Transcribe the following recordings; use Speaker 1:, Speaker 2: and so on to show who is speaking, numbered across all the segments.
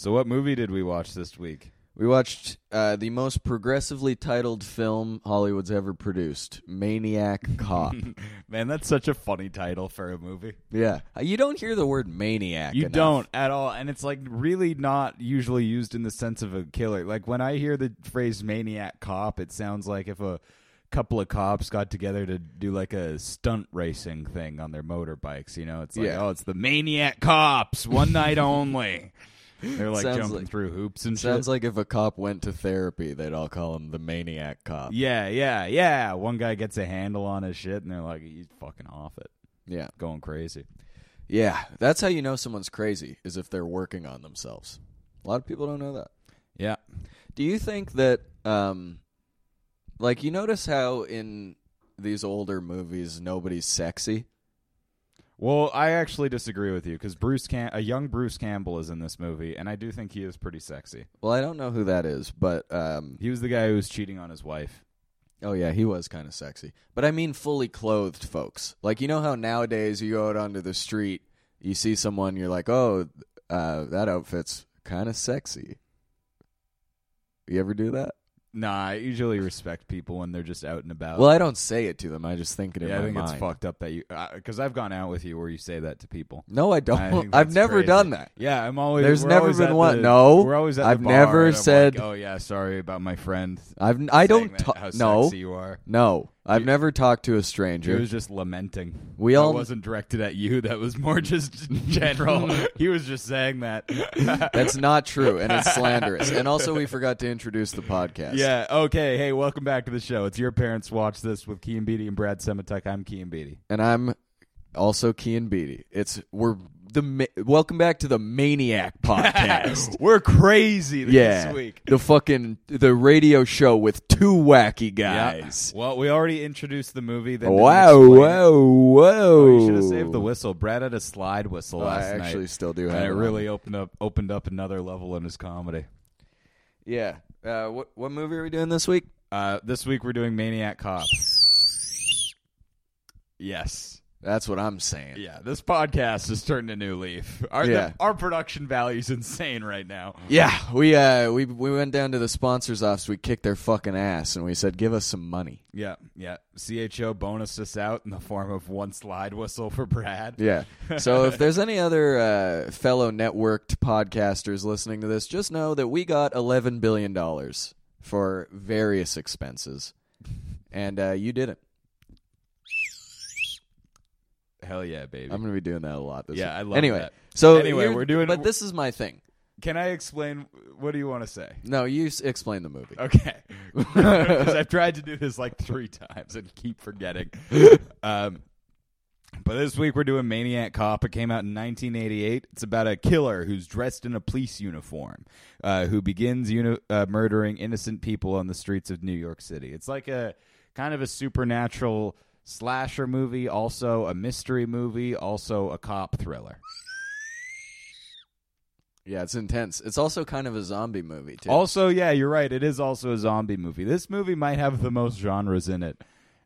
Speaker 1: So, what movie did we watch this week?
Speaker 2: We watched uh, the most progressively titled film Hollywood's ever produced, Maniac Cop.
Speaker 1: Man, that's such a funny title for a movie.
Speaker 2: yeah, Uh, you don't hear the word maniac.
Speaker 1: You
Speaker 2: enough.
Speaker 1: don't at all, and it's like really not usually used in the sense of a killer. Like when I hear the phrase "maniac cop," it sounds like if a couple of cops got together to do like a stunt racing thing on their motorbikes. You know, it's like,
Speaker 2: Yeah.
Speaker 1: oh, it's the maniac cops, one night only. They're like
Speaker 2: Sounds
Speaker 1: jumping
Speaker 2: like-
Speaker 1: through hoops and
Speaker 2: Sounds
Speaker 1: shit.
Speaker 2: like if a cop went to therapy, they'd all call him the maniac cop.
Speaker 1: yeah, yeah, yeah. One guy gets a handle on his shit, and they're like, he's fucking off it,
Speaker 2: Yeah.
Speaker 1: going crazy.
Speaker 2: Yeah. That's how you know someone's crazy, is if they're working on themselves. A lot of people don't know that.
Speaker 1: Yeah.
Speaker 2: Do you think that, um, like, you notice how in these older movies nobody's sexy?
Speaker 1: Well, I actually disagree with you because Bruce Cam- a young Bruce Campbell is in this movie, and I do think he is pretty sexy.
Speaker 2: Well, I don't know who that is, but um,
Speaker 1: He was the guy who was cheating on his wife.
Speaker 2: oh yeah, he was kind of sexy. But I mean, fully clothed folks. Like you know how nowadays you go out onto the street, you see someone, you're like, oh, uh, that outfit's kind of sexy. You ever do that?
Speaker 1: Nah, I usually respect people when they're just out and about.
Speaker 2: Well, I don't say it to them. I just think it in
Speaker 1: yeah, I
Speaker 2: my
Speaker 1: think
Speaker 2: mind.
Speaker 1: it's fucked up that you uh, because I've gone out with you where you say that to people.
Speaker 2: No, I
Speaker 1: I
Speaker 2: don't.
Speaker 1: think
Speaker 2: I've
Speaker 1: that's
Speaker 2: never
Speaker 1: crazy.
Speaker 2: done that.
Speaker 1: Yeah, I'm always.
Speaker 2: There's
Speaker 1: we're
Speaker 2: never
Speaker 1: always
Speaker 2: been
Speaker 1: at
Speaker 2: one-
Speaker 1: the-
Speaker 2: no,
Speaker 1: we're always at
Speaker 2: I've
Speaker 1: the bar
Speaker 2: never
Speaker 1: and I'm
Speaker 2: said-
Speaker 1: like, oh yeah, sorry about my friend.
Speaker 2: I've I don't
Speaker 1: that-
Speaker 2: ta-
Speaker 1: how
Speaker 2: no
Speaker 1: sexy you are.
Speaker 2: no. I've never talked to a stranger.
Speaker 1: He was just lamenting.
Speaker 2: We
Speaker 1: that
Speaker 2: all-
Speaker 1: wasn't directed at you. That was more just general. he was just saying that.
Speaker 2: That's not true, and it's slanderous. And also, we forgot to introduce the podcast.
Speaker 1: Yeah. Okay. Hey, welcome back to the show. It's your parents watch this with Kian Beatty and Brad Semitek. I'm Kian Beatty.
Speaker 2: and I'm also Kian Beatty. It's we're the ma- welcome back to the Maniac podcast.
Speaker 1: We're crazy this
Speaker 2: yeah,
Speaker 1: week.
Speaker 2: the fucking the radio show with two wacky
Speaker 1: Yeah.
Speaker 2: guys.
Speaker 1: Well, we already introduced the movie. Then didn't
Speaker 2: Wow,
Speaker 1: explain it.
Speaker 2: whoa, whoa!
Speaker 1: Oh, you should have saved the whistle. Brad had a slide whistle
Speaker 2: I
Speaker 1: last
Speaker 2: actually
Speaker 1: night,
Speaker 2: still do have
Speaker 1: and it
Speaker 2: it
Speaker 1: really opened up opened up another level in his comedy.
Speaker 2: Yeah. Uh, what what movie are we doing this week?
Speaker 1: Uh, this week we're doing Maniac Cop. Yes.
Speaker 2: That's what I'm saying.
Speaker 1: Yeah, this podcast is turning a new leaf. Our the- our production value is insane right now.
Speaker 2: Yeah, we uh we we went down to the sponsors office. We kicked their fucking ass, and we said, "Give us some money."
Speaker 1: Yeah, yeah. CHO bonused us out in the form of one slide whistle for Brad.
Speaker 2: Yeah. So if there's any other uh, fellow networked podcasters listening to this, just know that we got eleven billion dollars for various expenses, and uh, you didn't.
Speaker 1: Hell yeah, baby.
Speaker 2: I'm gonna be doing that a lot. This
Speaker 1: Yeah,
Speaker 2: week.
Speaker 1: I love it.
Speaker 2: anyway,
Speaker 1: that.
Speaker 2: So
Speaker 1: Anyway, we're doing-
Speaker 2: But this is my thing.
Speaker 1: Can I explain? What do you want to say?
Speaker 2: No, you s- explain the movie.
Speaker 1: Okay, because I've tried to do this like three times and keep forgetting. Um, but this week we're doing Maniac Cop. It came out in 1988. It's about a killer who's dressed in a police uniform, uh, who begins uni- uh, murdering innocent people on the streets of New York City. It's like a kind of a supernatural slasher movie, also a mystery movie, also a cop thriller.
Speaker 2: Yeah, it's intense. It's also kind of a zombie movie too.
Speaker 1: Also, yeah, you're right. It is also a zombie movie. This movie might have the most genres in it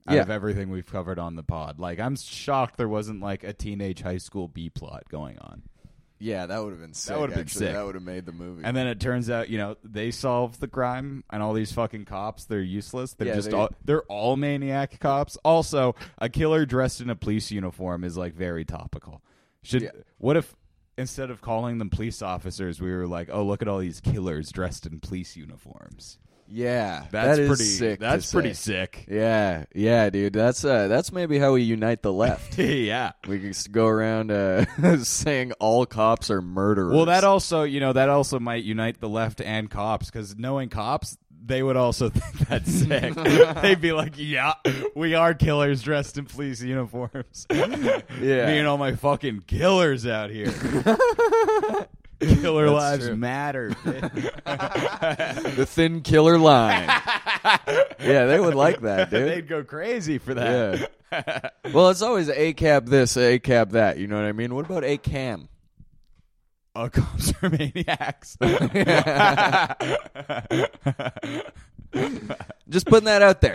Speaker 1: out
Speaker 2: Yeah.
Speaker 1: of everything we've covered on the pod. Like, I'm shocked there wasn't like a teenage high school B plot going on.
Speaker 2: Yeah, that would have been sick.
Speaker 1: That would've been
Speaker 2: actually.
Speaker 1: sick.
Speaker 2: That would have made the movie.
Speaker 1: And then it turns out, you know, they solve the crime, and all these fucking cops, they're useless. They're
Speaker 2: Yeah,
Speaker 1: just
Speaker 2: they-
Speaker 1: all they're all maniac cops. Also, a killer dressed in a police uniform is like very topical. Should
Speaker 2: Yeah.
Speaker 1: what if instead of calling them police officers, we were like, oh, look at all these killers dressed in police uniforms.
Speaker 2: Yeah,
Speaker 1: That's
Speaker 2: that is
Speaker 1: pretty
Speaker 2: sick.
Speaker 1: That's pretty
Speaker 2: say.
Speaker 1: sick.
Speaker 2: Yeah, yeah, dude. That's uh, that's maybe how we unite the left.
Speaker 1: yeah.
Speaker 2: we can just go around uh, saying all cops are murderers.
Speaker 1: Well, that also, you know, that also might unite the left and cops because knowing cops, they would also think that's sick. They'd be like, "Yeah, we are killers dressed in police uniforms.
Speaker 2: Yeah.
Speaker 1: me and all my fucking killers out here. Killer
Speaker 2: That's
Speaker 1: lives
Speaker 2: true.
Speaker 1: matter."
Speaker 2: the thin killer line. yeah, they would like that, dude.
Speaker 1: They'd go crazy for that.
Speaker 2: Yeah. Well, it's always a cab this, a cab that. You know what I mean? What about a cam?
Speaker 1: A cops are maniacs.
Speaker 2: Just putting that out there.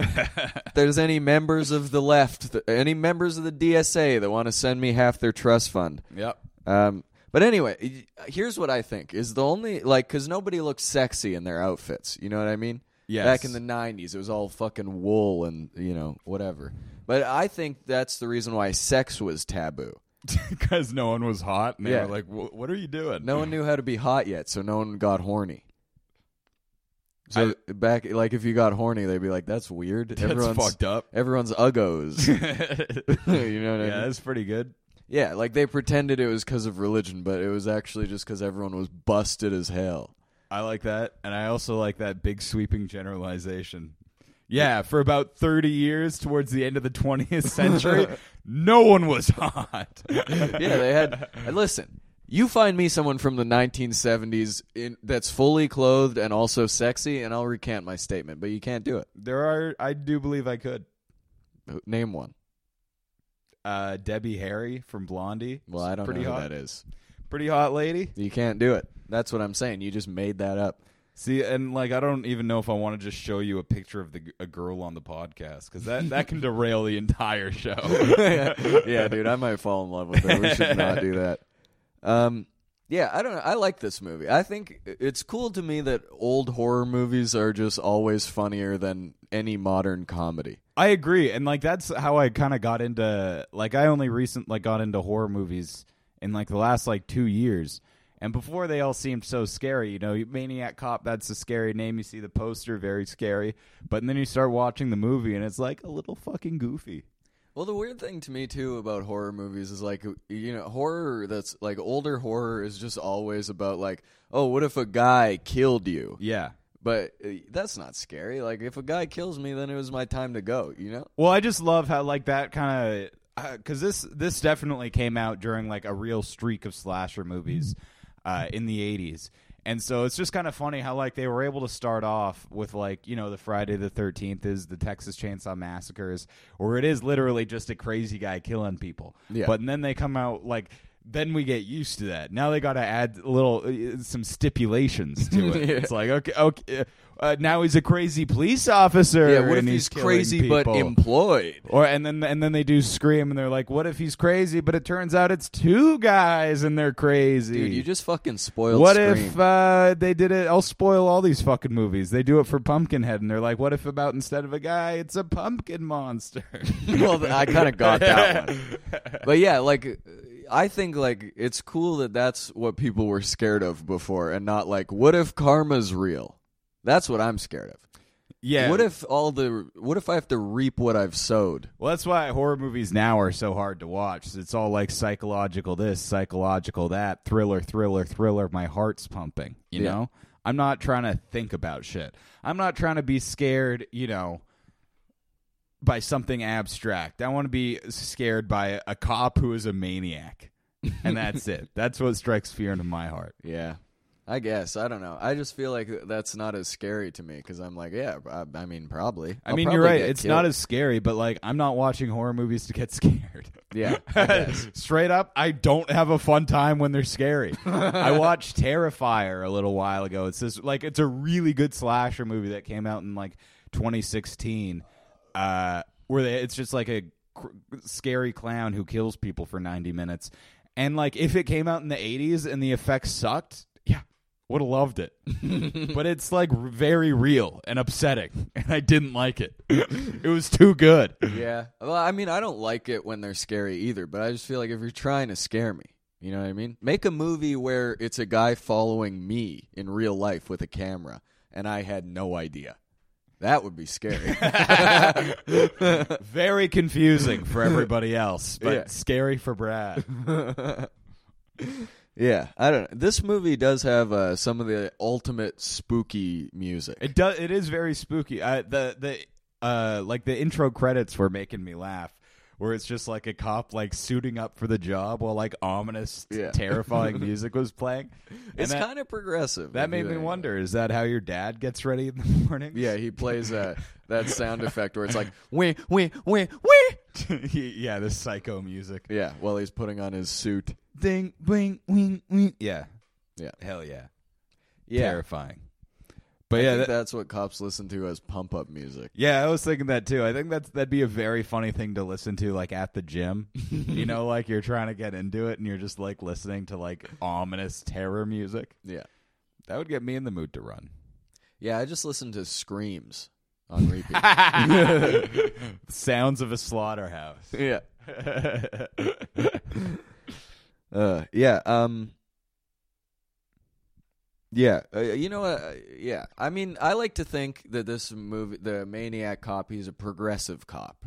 Speaker 2: if there's any members of the left, any members of the DSA that want to send me half their trust fund,
Speaker 1: yep.
Speaker 2: um, But anyway, here's what I think is the only like because nobody looks sexy in their outfits. You know what I mean?
Speaker 1: Yes.
Speaker 2: Back in the '90s, it was all fucking wool and you know whatever. But I think that's the reason why sex was taboo.
Speaker 1: because no one was hot, and they
Speaker 2: Yeah.
Speaker 1: were like, "What are you doing?"
Speaker 2: No one knew how to be hot yet, so no one got horny. So back, like if you got horny, they'd be like, "That's weird."
Speaker 1: that's
Speaker 2: everyone's
Speaker 1: fucked up.
Speaker 2: everyone's uggos. you know what I mean?
Speaker 1: Yeah, that's pretty good.
Speaker 2: Yeah, like they pretended it was because of religion, but it was actually just because everyone was busted as hell.
Speaker 1: I like that, and I also like that big sweeping generalization. Yeah, for about 30 years towards the end of the 20th century, no one was hot.
Speaker 2: yeah, they had. listen, you find me someone from the 1970s in, that's fully clothed and also sexy, and I'll recant my statement. But you can't do it.
Speaker 1: There are, I do believe I could.
Speaker 2: Name one.
Speaker 1: Uh, Debbie Harry from Blondie.
Speaker 2: Well, I don't
Speaker 1: pretty
Speaker 2: know
Speaker 1: hot.
Speaker 2: who that is.
Speaker 1: Pretty hot lady.
Speaker 2: You can't do it. That's what I'm saying. You just made that up.
Speaker 1: See, and like, I don't even know if I want to just show you a picture of the a girl on the podcast because that that can derail the entire show.
Speaker 2: yeah, dude, I might fall in love with her. We should not do that. Um, yeah, I don't know. I like this movie. I think it's cool to me that old horror movies are just always funnier than any modern comedy.
Speaker 1: I agree, and like that's how I kind of got into like I only recent like got into horror movies in like the last like two years, and before they all seemed so scary. You know, Maniac Cop that's a scary name. You see the poster, very scary, but then you start watching the movie, and it's like a little fucking goofy.
Speaker 2: Well, the weird thing to me too about horror movies is like you know horror that's like older horror is just always about like oh what if a guy killed you?
Speaker 1: Yeah.
Speaker 2: but uh, that's not scary. Like if a guy kills me then it was my time to go you know?
Speaker 1: Well, I just love how like that kind of because this this definitely came out during like a real streak of slasher movies uh, in the '80s, and so it's just kind of funny how like they were able to start off with like you know the Friday the Thirteenth is the Texas Chainsaw Massacres, where it is literally just a crazy guy killing people.
Speaker 2: Yeah.
Speaker 1: But then they come out like. Then we get used to that. Now they got to add a little uh, some stipulations to it.
Speaker 2: Yeah.
Speaker 1: It's like okay, okay. Uh, now he's a crazy police officer.
Speaker 2: yeah what if he's
Speaker 1: killing
Speaker 2: crazy but employed
Speaker 1: Or and then and then they do scream and they're like, "What if he's crazy?" But it turns out it's two guys and they're crazy.
Speaker 2: dude you just fucking spoiled
Speaker 1: what
Speaker 2: Scream.
Speaker 1: if uh, they did it? I'll spoil all these fucking movies. They do it for Pumpkinhead and they're like, "What if about instead of a guy, it's a pumpkin monster?"
Speaker 2: well, I kind of got that one. But yeah, like I think like it's cool that that's what people were scared of before, and not like what if karma's real. That's what I'm scared of.
Speaker 1: yeah.
Speaker 2: What if all the what if I have to reap what I've sowed?
Speaker 1: Well, that's why horror movies now are so hard to watch. It's all like psychological this, psychological that, thriller, thriller, thriller. My heart's pumping. You
Speaker 2: Yeah.
Speaker 1: know, I'm not trying to think about shit. I'm not trying to be scared. You know, by something abstract. I want to be scared by a cop who is a maniac, and that's it. That's what strikes fear into my heart.
Speaker 2: Yeah. I guess I don't know. I just feel like that's not as scary to me because I'm like, yeah, I, I mean, probably.
Speaker 1: I
Speaker 2: I'll
Speaker 1: mean, you're
Speaker 2: probably
Speaker 1: right.
Speaker 2: get
Speaker 1: It's
Speaker 2: killed.
Speaker 1: not as scary, but like, I'm not watching horror movies to get scared.
Speaker 2: Yeah, I guess.
Speaker 1: Straight up, I don't have a fun time when they're scary. I watched Terrifier a little while ago. It's this like it's a really good slasher movie that came out in like 2016, uh, where they, it's just like a cr- scary clown who kills people for 90 minutes. And like, if it came out in the 80s and the effects sucked, would have loved it. but it's like very real and upsetting, and I didn't like it. it was too good.
Speaker 2: Yeah. Well, I mean, I don't like it when they're scary either, but I just feel like if you're trying to scare me, you know what I mean? Make a movie where it's a guy following me in real life with a camera, and I had no idea. That would be scary.
Speaker 1: Very confusing for everybody else, but
Speaker 2: Yeah.
Speaker 1: scary for Brad.
Speaker 2: Yeah, I don't know. This movie does have uh, some of the ultimate spooky music.
Speaker 1: It does. It is very spooky. Uh, the the uh like the intro credits were making me laugh. Where it's just like a cop like suiting up for the job while like ominous,
Speaker 2: Yeah.
Speaker 1: terrifying music was playing. And
Speaker 2: it's
Speaker 1: that,
Speaker 2: kind of progressive.
Speaker 1: that
Speaker 2: if
Speaker 1: made
Speaker 2: you
Speaker 1: me
Speaker 2: think about
Speaker 1: wonder: is that how your dad gets ready in the morning?
Speaker 2: it. Yeah, he plays uh, that sound effect where it's like, wee, wee, wee, wee.
Speaker 1: yeah, the psycho music.
Speaker 2: Yeah, while he's putting on his suit.
Speaker 1: Ding, bing, wing, wing. Yeah,
Speaker 2: Yeah.
Speaker 1: hell yeah.
Speaker 2: Yeah.
Speaker 1: terrifying. But
Speaker 2: I
Speaker 1: yeah,
Speaker 2: think
Speaker 1: that-
Speaker 2: that's what cops listen to as pump up music.
Speaker 1: Yeah, I was thinking that too. I think that's that'd be a very funny thing to listen to, like at the gym. you know, like you're trying to get into it, and you're just like listening to like ominous terror music.
Speaker 2: Yeah.
Speaker 1: That would get me in the mood to run.
Speaker 2: Yeah, I just listen to screams on repeat.
Speaker 1: Sounds of a slaughterhouse.
Speaker 2: yeah. Uh, yeah. Um. Yeah, uh, you know what? Uh, yeah, I mean, I like to think that this movie, the Maniac cop, he's a progressive cop.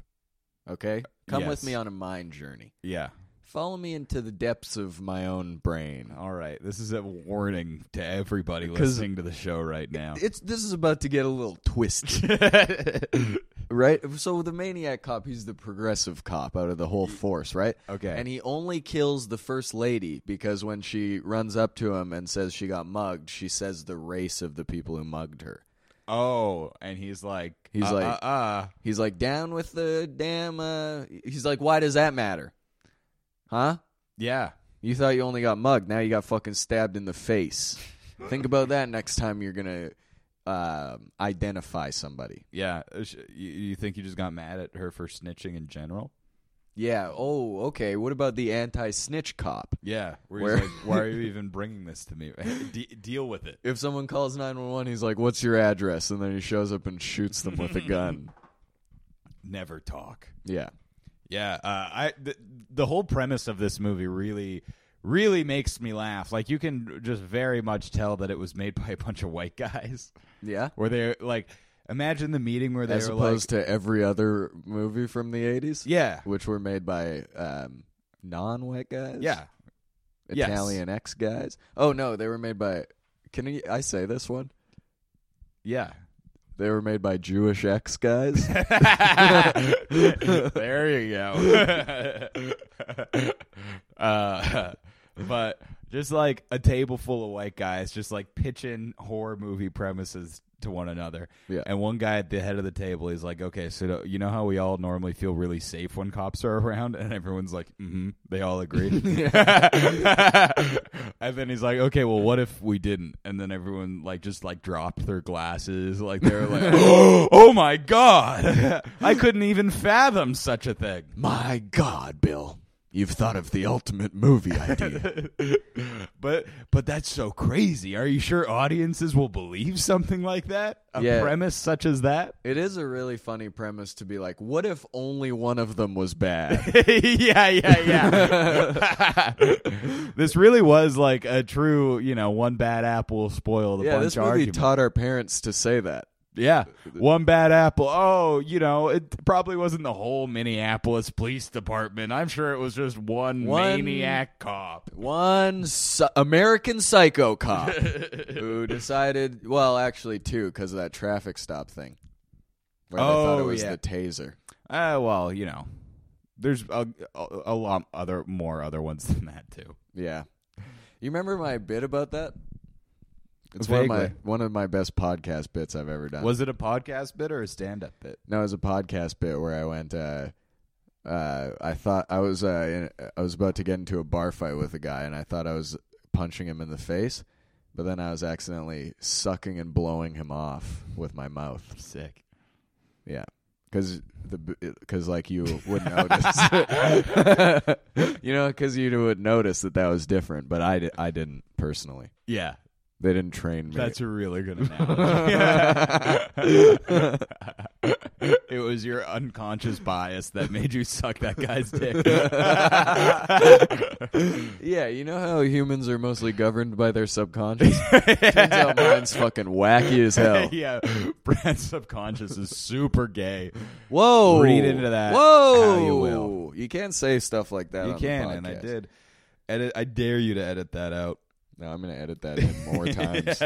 Speaker 2: Okay, come with me on a mind journey.
Speaker 1: yeah.
Speaker 2: Follow me into the depths of my own brain.
Speaker 1: All right. This is a warning to everybody listening to the show right now.
Speaker 2: It's this is about to get a little twisty, right? So the Maniac cop, he's the progressive cop out of the whole force, right?
Speaker 1: Okay.
Speaker 2: And he only kills the first lady because when she runs up to him and says she got mugged, she says the race of the people who mugged her.
Speaker 1: oh, and he's like,
Speaker 2: He's
Speaker 1: uh,
Speaker 2: like-
Speaker 1: uh, uh.
Speaker 2: He's like, down with the damn. Uh, he's like, why does that matter? Huh?
Speaker 1: yeah.
Speaker 2: You thought you only got mugged. Now you got fucking stabbed in the face. Think about that next time you're gonna uh, identify somebody.
Speaker 1: Yeah. You, you think you just got mad at her for snitching in general?
Speaker 2: Yeah. Oh, okay. What about the anti-snitch cop?
Speaker 1: Yeah. Where,
Speaker 2: Where-
Speaker 1: like, why are you even bringing this to me? De- deal with it.
Speaker 2: If someone calls 911, he's like, "What's your address?" and then he shows up and shoots them with a gun.
Speaker 1: Never talk.
Speaker 2: Yeah.
Speaker 1: Yeah, uh, I the, the whole premise of this movie really really makes me laugh. Like you can just very much tell that it was made by a bunch of white guys.
Speaker 2: Yeah.
Speaker 1: Where they're like, imagine the meeting where they
Speaker 2: As
Speaker 1: were
Speaker 2: opposed to every other movie from the 80s,
Speaker 1: yeah,
Speaker 2: which were made by um, non-white guys.
Speaker 1: yeah, Yes.
Speaker 2: Italian ex guys. Oh no, they were made by. Can I, I say this one?
Speaker 1: yeah.
Speaker 2: They were made by Jewish ex guys.
Speaker 1: there you go. uh, but just like a table full of white guys, just like pitching horror movie premises to one another.
Speaker 2: Yeah.
Speaker 1: And one guy at the head of the table, he's like, "Okay, so you know how we all normally feel really safe when cops are around?" And everyone's like, "Mm-hmm." They all agree. and then he's like, "Okay, well, what if we didn't?" And then everyone like just like dropped their glasses, like they're like, "Oh my god, I couldn't even fathom such a thing."
Speaker 2: My God, Bill, you've thought of the ultimate movie idea.
Speaker 1: but but that's so crazy. Are you sure audiences will believe something like that? A
Speaker 2: Yeah.
Speaker 1: premise such as that?
Speaker 2: it is a really funny premise to be like, what if only one of them was bad?
Speaker 1: yeah, yeah, yeah. this really was like a true, you know, one bad apple spoiled a
Speaker 2: yeah,
Speaker 1: bunch
Speaker 2: this movie
Speaker 1: argument.
Speaker 2: taught our parents to say that.
Speaker 1: Yeah, one bad apple. Oh, you know, it probably wasn't the whole Minneapolis Police Department. I'm sure it was just one,
Speaker 2: One-
Speaker 1: maniac cop.
Speaker 2: One psy- American psycho cop who decided, well, actually two, because of that traffic stop thing. Where they thought it
Speaker 1: Oh,
Speaker 2: was
Speaker 1: yeah.
Speaker 2: the taser.
Speaker 1: Uh, well, you know, there's a, a, a lot other more other ones than that too.
Speaker 2: Yeah. You remember my bit about that? It's one of my one of my best podcast bits I've ever done.
Speaker 1: Was it a podcast bit or a stand-up bit?
Speaker 2: no, it was a podcast bit where I went. Uh, uh, I thought I was uh, in, I was about to get into a bar fight with a guy, and I thought I was punching him in the face, but then I was accidentally sucking and blowing him off with my mouth.
Speaker 1: Sick.
Speaker 2: Yeah, because the because like you would notice, you know, because you would notice that that was different, but I di- I didn't personally.
Speaker 1: Yeah,
Speaker 2: They didn't train me.
Speaker 1: that's a really good analogy. it was your unconscious bias that made you suck that guy's dick.
Speaker 2: yeah, you know how humans are mostly governed by their subconscious. Turns out mine's fucking wacky as hell.
Speaker 1: yeah, Brad's subconscious is super gay.
Speaker 2: Whoa,
Speaker 1: Read into that
Speaker 2: Whoa,
Speaker 1: you will.
Speaker 2: You can't say stuff like that.
Speaker 1: You
Speaker 2: on
Speaker 1: can, and I did. Edit. I dare you to edit that out.
Speaker 2: No, I'm gonna edit that in more times.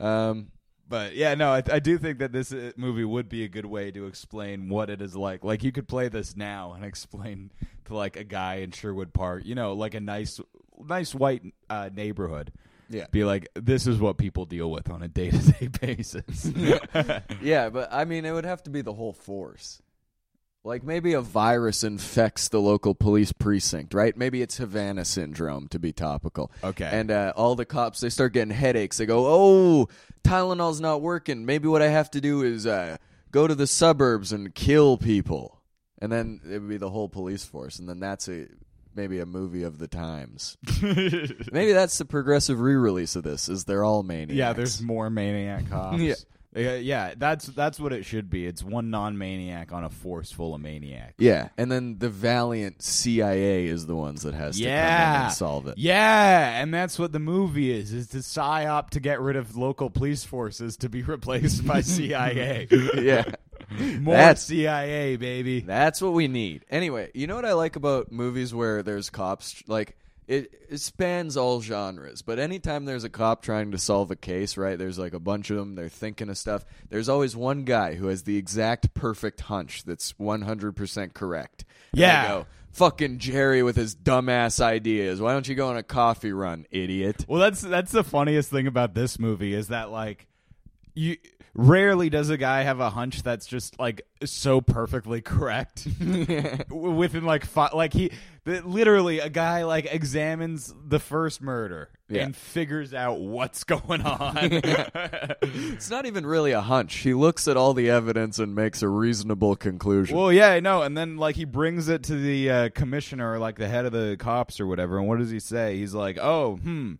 Speaker 2: Um,
Speaker 1: But yeah, no, I, I do think that this uh, movie would be a good way to explain what it is like. Like you could play this now and explain to like a guy in Sherwood Park, you know, like a nice, nice white uh, neighborhood.
Speaker 2: Yeah.
Speaker 1: be like, this is what people deal with on a day to day basis.
Speaker 2: yeah, but I mean, it would have to be the whole force. Like maybe a virus infects the local police precinct, right? Maybe it's Havana syndrome to be topical.
Speaker 1: Okay.
Speaker 2: And uh, all the cops they start getting headaches. They go, "Oh, Tylenol's not working. Maybe what I have to do is uh, go to the suburbs and kill people." And then it would be the whole police force, and then that's a maybe a movie of the times. maybe that's the progressive re-release of this. Is they're all maniacs?
Speaker 1: Yeah, there's more maniac cops.
Speaker 2: Yeah.
Speaker 1: Yeah, yeah. That's that's what it should be. It's one non-maniac on a force full of maniacs.
Speaker 2: Yeah, and then the valiant CIA is the ones that has to come in
Speaker 1: Yeah,
Speaker 2: and solve it.
Speaker 1: Yeah, and that's what the movie is: is to psyop to get rid of local police forces to be replaced by CIA.
Speaker 2: yeah.
Speaker 1: More
Speaker 2: That's-
Speaker 1: CIA, baby.
Speaker 2: That's what we need. Anyway, you know what I like about movies where there's cops like it, it spans all genres, but anytime there's a cop trying to solve a case, right? There's like a bunch of them, they're thinking of stuff. There's always one guy who has the exact perfect hunch that's 100% correct.
Speaker 1: Yeah.
Speaker 2: go, Fucking Jerry with his dumbass ideas. Why don't you go on a coffee run, idiot?
Speaker 1: Well, that's that's the funniest thing about this movie is that like you rarely does a guy have a hunch that's just like so perfectly correct within like fi- like he literally a guy like examines the first murder
Speaker 2: Yeah.
Speaker 1: and figures out what's going on.
Speaker 2: It's not even really a hunch. He looks at all the evidence and makes a reasonable conclusion.
Speaker 1: Well, yeah, I know. And then like he brings it to the uh, commissioner, or, like the head of the cops or whatever. And what does he say? He's like, "Oh, hmm,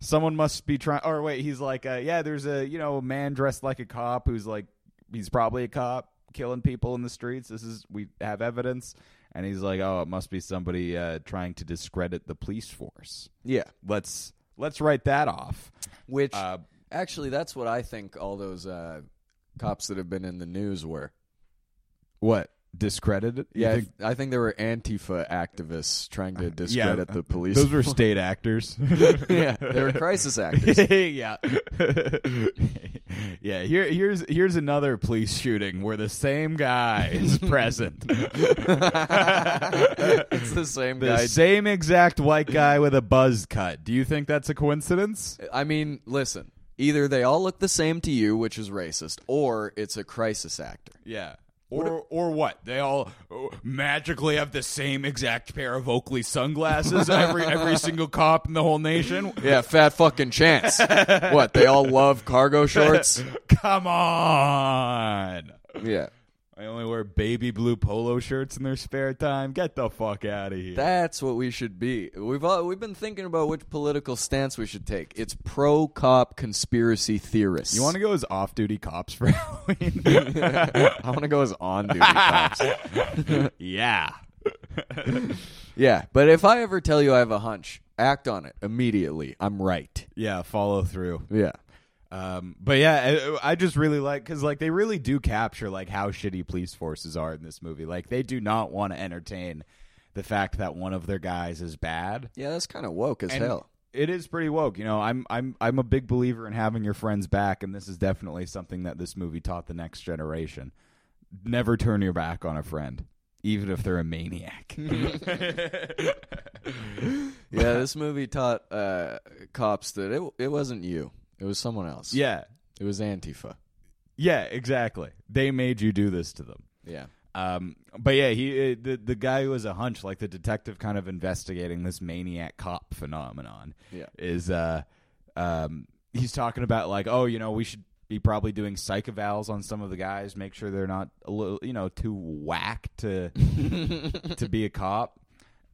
Speaker 1: someone must be trying." Or wait, he's like, uh, "Yeah, there's a you know a man dressed like a cop who's like he's probably a cop killing people in the streets. This is we have evidence." And he's like, "Oh, it must be somebody uh, trying to discredit the police force.
Speaker 2: yeah.
Speaker 1: Let's let's write that off."
Speaker 2: Which
Speaker 1: Uh,
Speaker 2: actually, that's what I think all those uh, cops that have been in the news were.
Speaker 1: what discredited? You
Speaker 2: Yeah, I,
Speaker 1: think-
Speaker 2: th- I think there were Antifa activists trying to discredit the police.
Speaker 1: those were state actors.
Speaker 2: yeah, they were crisis actors.
Speaker 1: yeah. yeah, here here's here's another police shooting where the same guy is present.
Speaker 2: it's the same
Speaker 1: the
Speaker 2: guy.
Speaker 1: same exact white guy with a buzz cut. Do you think that's a coincidence?
Speaker 2: I mean, listen. Either they all look the same to you, which is racist, or it's a crisis actor.
Speaker 1: Yeah. Or or what? They all oh, magically have the same exact pair of Oakley sunglasses. every every single cop in the whole nation.
Speaker 2: Yeah, fat fucking chance. what? They all love cargo shorts.
Speaker 1: Come on.
Speaker 2: Yeah.
Speaker 1: I only wear baby blue polo shirts in their spare time. Get the fuck out of here.
Speaker 2: That's what we should be. We've all, we've been thinking about which political stance we should take. It's pro cop conspiracy theorists.
Speaker 1: you want to go as off-duty cops for Halloween?
Speaker 2: I want to go as on duty cops.
Speaker 1: yeah.
Speaker 2: Yeah, but if I ever tell you I have a hunch, act on it immediately. I'm right.
Speaker 1: Yeah, follow through.
Speaker 2: Yeah.
Speaker 1: Um, but yeah, I, I just really like because like they really do capture like how shitty police forces are in this movie. Like they do not want to entertain the fact that one of their guys is bad.
Speaker 2: Yeah, that's kind of woke as
Speaker 1: And
Speaker 2: hell.
Speaker 1: It is pretty woke. You know, I'm I'm I'm a big believer in having your friends back, and this is definitely something that this movie taught the next generation. Never turn your back on a friend, even if they're a maniac.
Speaker 2: Yeah, this movie taught uh, cops that it it wasn't you. It was someone else.
Speaker 1: yeah,
Speaker 2: It was Antifa.
Speaker 1: yeah, exactly. They made you do this to them.
Speaker 2: Yeah.
Speaker 1: Um, but yeah, he uh, the the guy who has a hunch, like the detective, kind of investigating this maniac cop phenomenon.
Speaker 2: Yeah.
Speaker 1: is uh, um, he's talking about like, oh, you know, we should be probably doing psych evals on some of the guys, make sure they're not a little, you know, too whack to to be a cop.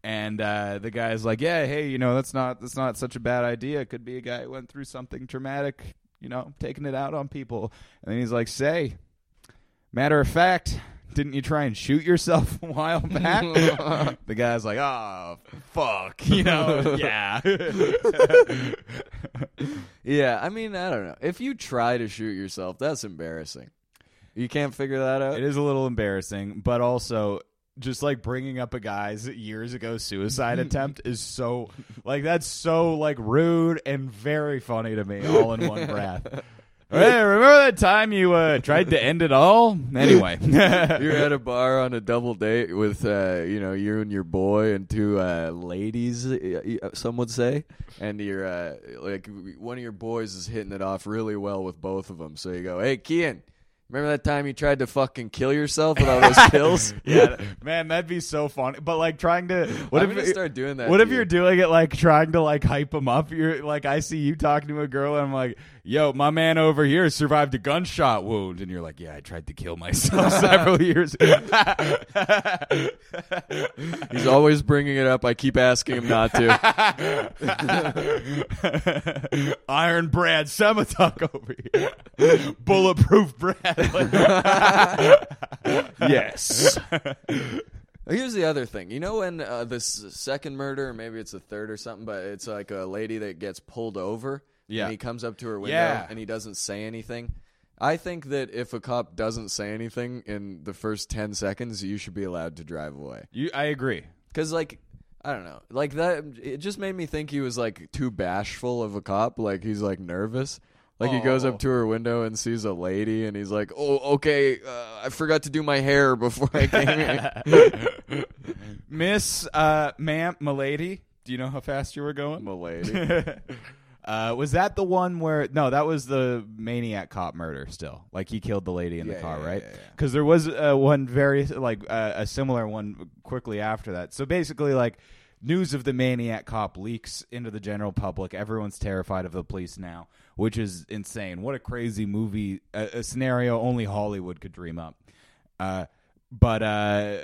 Speaker 1: And uh, the guy's like, yeah, hey, you know, that's not that's not such a bad idea. It could be a guy who went through something traumatic, you know, taking it out on people. And then he's like, say, matter of fact, didn't you try and shoot yourself a while back? the guy's like, oh, fuck, you know, yeah.
Speaker 2: Yeah, I mean, I don't know. If you try to shoot yourself, that's embarrassing. You can't figure that out?
Speaker 1: It is a little embarrassing, but also just like bringing up a guy's years ago suicide attempt is so like that's so like rude and very funny to me all in one breath. Hey, remember that time you uh, tried to end it all? Anyway,
Speaker 2: You're at a bar on a double date with, uh, you know, you and your boy and two uh, ladies, uh, some would say, and you're uh, like one of your boys is hitting it off really well with both of them. So you go, "Hey, Kian, Remember that time you tried to fucking kill yourself with all those pills?
Speaker 1: yeah, man, that'd be so funny. But like trying to, what
Speaker 2: I'm
Speaker 1: if
Speaker 2: gonna start doing that.
Speaker 1: What if
Speaker 2: you.
Speaker 1: you're doing it like trying to like hype them up? You're like, I see you talking to a girl, and I'm like, "Yo, my man over here survived a gunshot wound," and you're like, "Yeah, I tried to kill myself several years."
Speaker 2: He's always bringing it up. I keep asking him not to.
Speaker 1: Iron Brad Semetuck over here, bulletproof Bradley.
Speaker 2: yes. Here's the other thing. You know when uh, this second murder, maybe it's the third or something, but it's like a lady that gets pulled over.
Speaker 1: Yeah.
Speaker 2: And he comes up to her window
Speaker 1: Yeah.
Speaker 2: and he doesn't say anything. I think that if a cop doesn't say anything in the first 10 seconds, you should be allowed to drive away.
Speaker 1: you, I agree.
Speaker 2: Cuz like I don't know. Like that it just made me think he was like too bashful of a cop, like he's like nervous. Like he goes
Speaker 1: Oh.
Speaker 2: up to her window and sees a lady and he's like, "Oh, okay, uh, I forgot to do my hair before I came here."
Speaker 1: Miss, uh, ma'am, milady, do you know how fast you were going?
Speaker 2: Milady.
Speaker 1: uh, was that the one where? No, that was the maniac cop murder. Still, like he killed the lady in
Speaker 2: Yeah,
Speaker 1: the car,
Speaker 2: yeah,
Speaker 1: right?
Speaker 2: yeah, yeah.
Speaker 1: Because there was uh, one very like uh, a similar one quickly after that. So basically, like news of the maniac cop leaks into the general public. Everyone's terrified of the police now, which is insane. What a crazy movie, a, a scenario only Hollywood could dream up. Uh, but uh,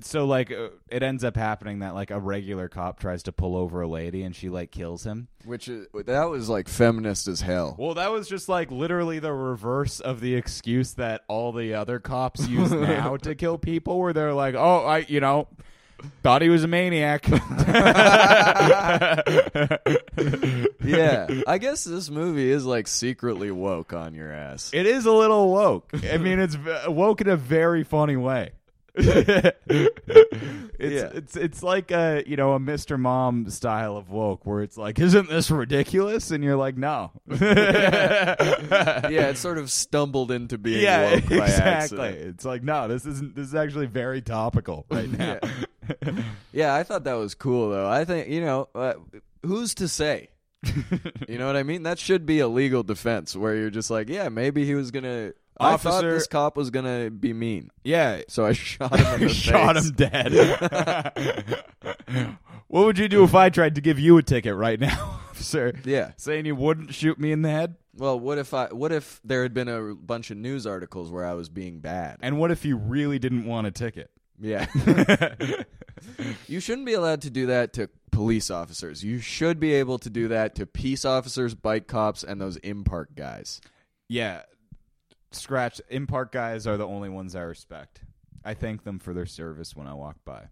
Speaker 1: so like uh, it ends up happening that like a regular cop tries to pull over a lady and she like kills him.
Speaker 2: Which is that was like feminist as hell.
Speaker 1: Well, that was just like literally the reverse of the excuse that all the other cops use now to kill people, where they're like, "Oh, I, you know, thought he was a maniac."
Speaker 2: yeah, I guess this movie is like secretly woke on your ass.
Speaker 1: It is a little woke. I mean, it's v- woke in a very funny way. it's
Speaker 2: Yeah.
Speaker 1: it's it's like a you know a Mr. Mom style of woke where it's like, isn't this ridiculous? And you're like, no.
Speaker 2: yeah, it sort of stumbled into being
Speaker 1: yeah,
Speaker 2: woke by
Speaker 1: exactly.
Speaker 2: accident.
Speaker 1: It's like, no, this isn't. This is actually very topical right now.
Speaker 2: Yeah, I thought that was cool though. I think you know uh, who's to say. you know what I mean? That should be a legal defense where you're just like, yeah, maybe he was gonna. I thought
Speaker 1: Officer-
Speaker 2: this cop was gonna be mean,
Speaker 1: yeah,
Speaker 2: so I shot him in the
Speaker 1: shot
Speaker 2: face.
Speaker 1: him dead. what would you do if I tried to give you a ticket right now, sir?
Speaker 2: Yeah.
Speaker 1: Saying you wouldn't shoot me in the head?
Speaker 2: Well, what if I? What if there had been a bunch of news articles where I was being bad?
Speaker 1: And what if you really didn't want a ticket?
Speaker 2: Yeah. you shouldn't be allowed to do that to police officers. You should be able to do that to peace officers, bike cops, and those Impark guys.
Speaker 1: Yeah. Scratch. Impark guys are the only ones I respect. I thank them for their service when I walk by.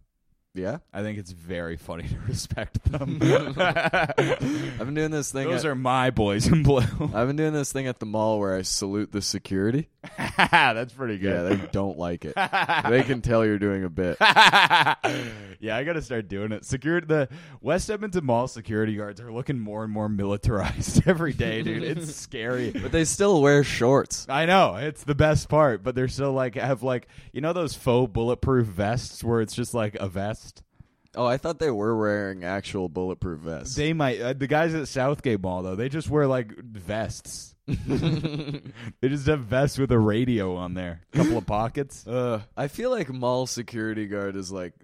Speaker 2: Yeah.
Speaker 1: I think it's very funny to respect them.
Speaker 2: I've been doing this thing.
Speaker 1: Those
Speaker 2: at,
Speaker 1: are my boys in blue.
Speaker 2: I've been doing this thing at the mall where I salute the security.
Speaker 1: That's pretty
Speaker 2: Yeah,
Speaker 1: good.
Speaker 2: they don't like it. they can tell you're doing a bit.
Speaker 1: yeah, I gotta start doing it. Security, the West Edmonton Mall security guards are looking more and more militarized every day, dude. It's scary.
Speaker 2: But they still wear shorts.
Speaker 1: I know it's the best part, but they're still like have like you know those faux bulletproof vests where it's just like a vest.
Speaker 2: Oh, I thought they were wearing actual bulletproof vests.
Speaker 1: They might uh, the guys at Southgate Mall though they just wear like vests. they just have vests with a radio on there, a couple of pockets.
Speaker 2: Uh, I feel like mall security guard is like,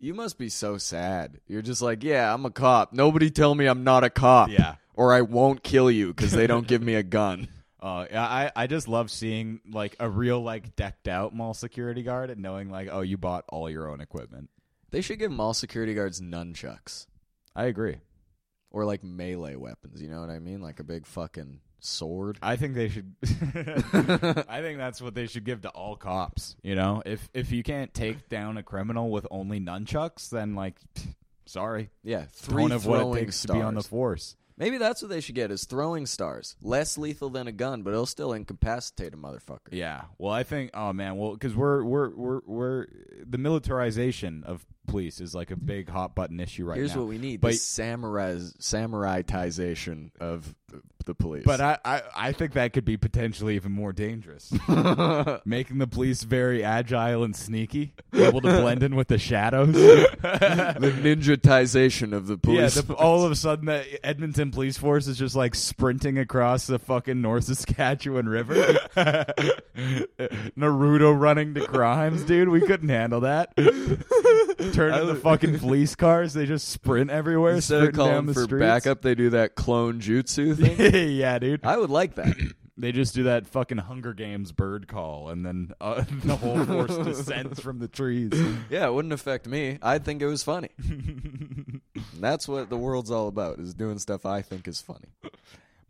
Speaker 2: you must be so sad. You're just like, yeah, I'm a cop. Nobody tell me I'm not a cop.
Speaker 1: Yeah.
Speaker 2: Or I won't kill you because they don't give me a gun.
Speaker 1: Uh, yeah, I I just love seeing like a real like decked out mall security guard and knowing like oh you bought all your own equipment.
Speaker 2: They should give mall security guards nunchucks
Speaker 1: I agree.
Speaker 2: or like melee weapons. You know what I mean? Like a big fucking sword.
Speaker 1: I think they should. I think that's what they should give to all cops. You know, if if you can't take down a criminal with only nunchucks, then like, sorry,
Speaker 2: Yeah, three
Speaker 1: of what it
Speaker 2: throwing
Speaker 1: takes
Speaker 2: stars.
Speaker 1: to be on the force.
Speaker 2: Maybe that's what they should get is throwing stars. Less lethal than a gun, but it'll still incapacitate a motherfucker.
Speaker 1: Yeah. Well, I think. Oh man. Well, because we're we're we're we're the militarization of police is like a big hot button issue right
Speaker 2: Here's
Speaker 1: now.
Speaker 2: Here's what we need:
Speaker 1: But-
Speaker 2: the samurai samuraitization of the police.
Speaker 1: But I, I, I think that could be potentially even more dangerous. Making the police very agile and sneaky, able to blend in with the shadows.
Speaker 2: the ninjatization of the police.
Speaker 1: Yeah, the, all of a sudden the Edmonton police force is just like sprinting across the fucking North Saskatchewan River. Naruto running to crimes, dude. We couldn't handle that. Turning the fucking police cars, they just sprint everywhere,
Speaker 2: Instead of
Speaker 1: down
Speaker 2: calling
Speaker 1: the
Speaker 2: for
Speaker 1: streets.
Speaker 2: backup, they do that clone jutsu thing.
Speaker 1: yeah, dude.
Speaker 2: I would like that.
Speaker 1: They just do that fucking Hunger Games bird call, and then uh, the whole force descends from the trees.
Speaker 2: Yeah, it wouldn't affect me. I'd think it was funny. And that's what the world's all about: is doing stuff I think is funny.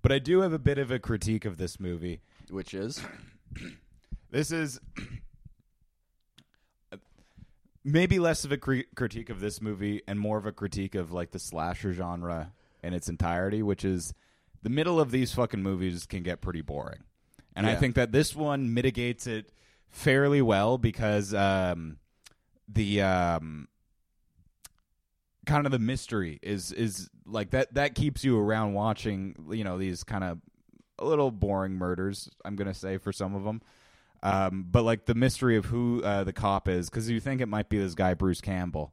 Speaker 1: But I do have a bit of a critique of this movie.
Speaker 2: Which is,
Speaker 1: This is maybe less of a cri- critique of this movie and more of a critique of like the slasher genre in its entirety, which is the middle of these fucking movies can get pretty boring. And I think that this one mitigates it fairly well because um, the um, kind of the mystery is is like that that keeps you around watching you know these kind of a little boring murders i'm gonna say for some of them um, but like the mystery of who uh, the cop is because you think it might be this guy bruce campbell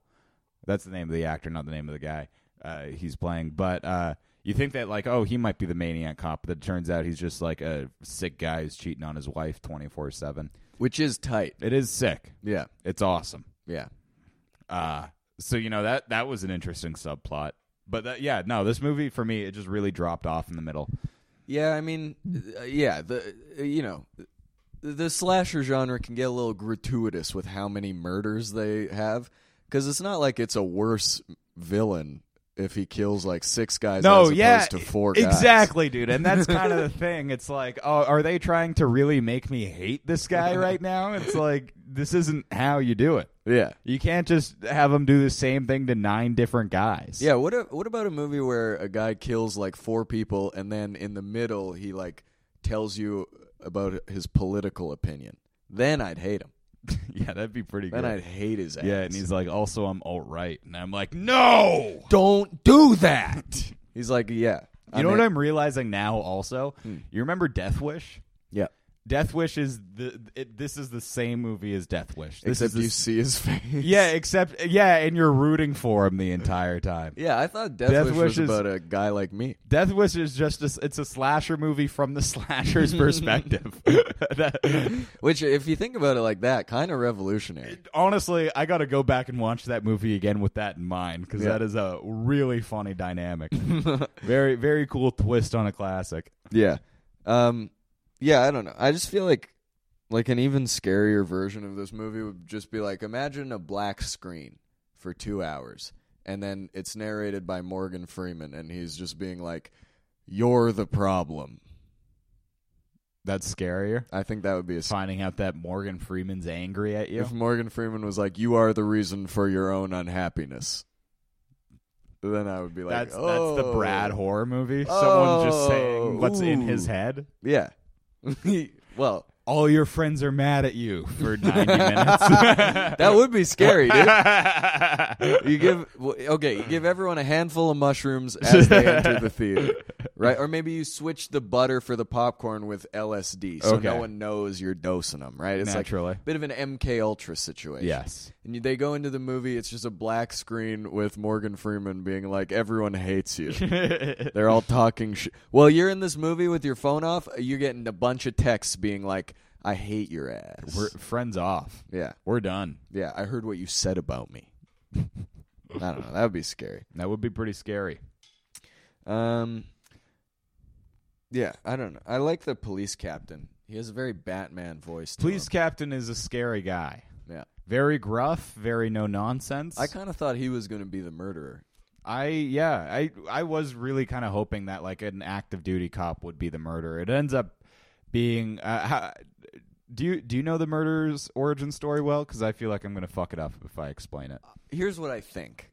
Speaker 1: that's the name of the actor not the name of the guy uh, he's playing but uh, you think that like oh he might be the maniac cop but it turns out he's just like a sick guy who's cheating on his wife 24-7
Speaker 2: which is tight.
Speaker 1: it is sick
Speaker 2: Yeah,
Speaker 1: it's awesome
Speaker 2: yeah.
Speaker 1: uh so you know that that was an interesting subplot. But that, yeah, no, this movie for me it just really dropped off in the middle.
Speaker 2: Yeah, I mean, uh, yeah, the uh, you know, the slasher genre can get a little gratuitous with how many murders they have because it's not like it's a worse villain if he kills like six guys
Speaker 1: No,
Speaker 2: as opposed
Speaker 1: yeah,
Speaker 2: to four guys.
Speaker 1: exactly, dude. And that's kind of the thing. It's like, oh, are they trying to really make me hate this guy right now? It's like this isn't how you do it.
Speaker 2: Yeah.
Speaker 1: You can't just have him do the same thing to nine different guys.
Speaker 2: Yeah, what a, what about a movie where a guy kills like four people and then in the middle he like tells you about his political opinion? Then I'd hate him.
Speaker 1: yeah, that'd be pretty
Speaker 2: Then
Speaker 1: good.
Speaker 2: I'd hate his ass.
Speaker 1: yeah, and he's like, also I'm alt right, and I'm like, no.
Speaker 2: don't do that. he's like, yeah.
Speaker 1: You know what I'm realizing now? Also, hmm. you remember Death Wish?
Speaker 2: Yeah.
Speaker 1: Death Wish is the it, this is the same movie as Death Wish. This
Speaker 2: Except
Speaker 1: is the
Speaker 2: you see his face.
Speaker 1: yeah, except yeah, and you're rooting for him the entire time.
Speaker 2: Yeah, I thought Death,
Speaker 1: Death
Speaker 2: Wish,
Speaker 1: Wish
Speaker 2: was
Speaker 1: is-
Speaker 2: about a guy like me.
Speaker 1: Death Wish is just a, it's a slasher movie from the slasher's perspective. That-
Speaker 2: Which, if you think about it like that, kind of revolutionary.
Speaker 1: honestly, I got to go back and watch that movie again with that in mind because
Speaker 2: Yeah.
Speaker 1: that is a really funny dynamic. very very cool twist on a classic.
Speaker 2: Yeah. Um, yeah, I don't know. I just feel like like an even scarier version of this movie would just be like imagine a black screen for two hours and then it's narrated by Morgan Freeman and he's just being like, You're the problem.
Speaker 1: That's scarier.
Speaker 2: I think that would be a
Speaker 1: Finding out that Morgan Freeman's angry at you.
Speaker 2: If Morgan Freeman was like, "You are the reason for your own unhappiness," then I would be like,
Speaker 1: that's
Speaker 2: oh.
Speaker 1: that's the Brad oh. horror movie. Someone just saying what's in his
Speaker 2: oh.
Speaker 1: head.
Speaker 2: Yeah. well,
Speaker 1: All your friends are mad at you for 90 minutes.
Speaker 2: that would be scary, dude. You give okay, you give everyone a handful of mushrooms as they enter the theater, right? Or maybe you switch the butter for the popcorn with LSD, so
Speaker 1: Okay.
Speaker 2: no one knows you're dosing them, right? It's
Speaker 1: Naturally.
Speaker 2: like a bit of an MK Ultra situation.
Speaker 1: yes.
Speaker 2: And you, they go into the movie. It's just a black screen with Morgan Freeman being like, "Everyone hates you." They're all talking shit. Well, you're in this movie with your phone off. You're getting a bunch of texts being like, "I hate your ass."
Speaker 1: We're friends off.
Speaker 2: yeah,
Speaker 1: We're done.
Speaker 2: yeah. I heard what you said about me. I don't know. That would be scary.
Speaker 1: That would be pretty scary.
Speaker 2: Um. Yeah, I don't know. I like the police captain. He has a very Batman voice.
Speaker 1: Police
Speaker 2: him.
Speaker 1: captain is a scary guy.
Speaker 2: Yeah.
Speaker 1: Very gruff, very no nonsense.
Speaker 2: I kind of thought he was going to be the murderer.
Speaker 1: I yeah, I I was really kind of hoping that like an active duty cop would be the murderer. It ends up being uh, do you do you know the murderer's origin story well? Because I feel like I'm gonna fuck it up if I explain it.
Speaker 2: Here's what I think,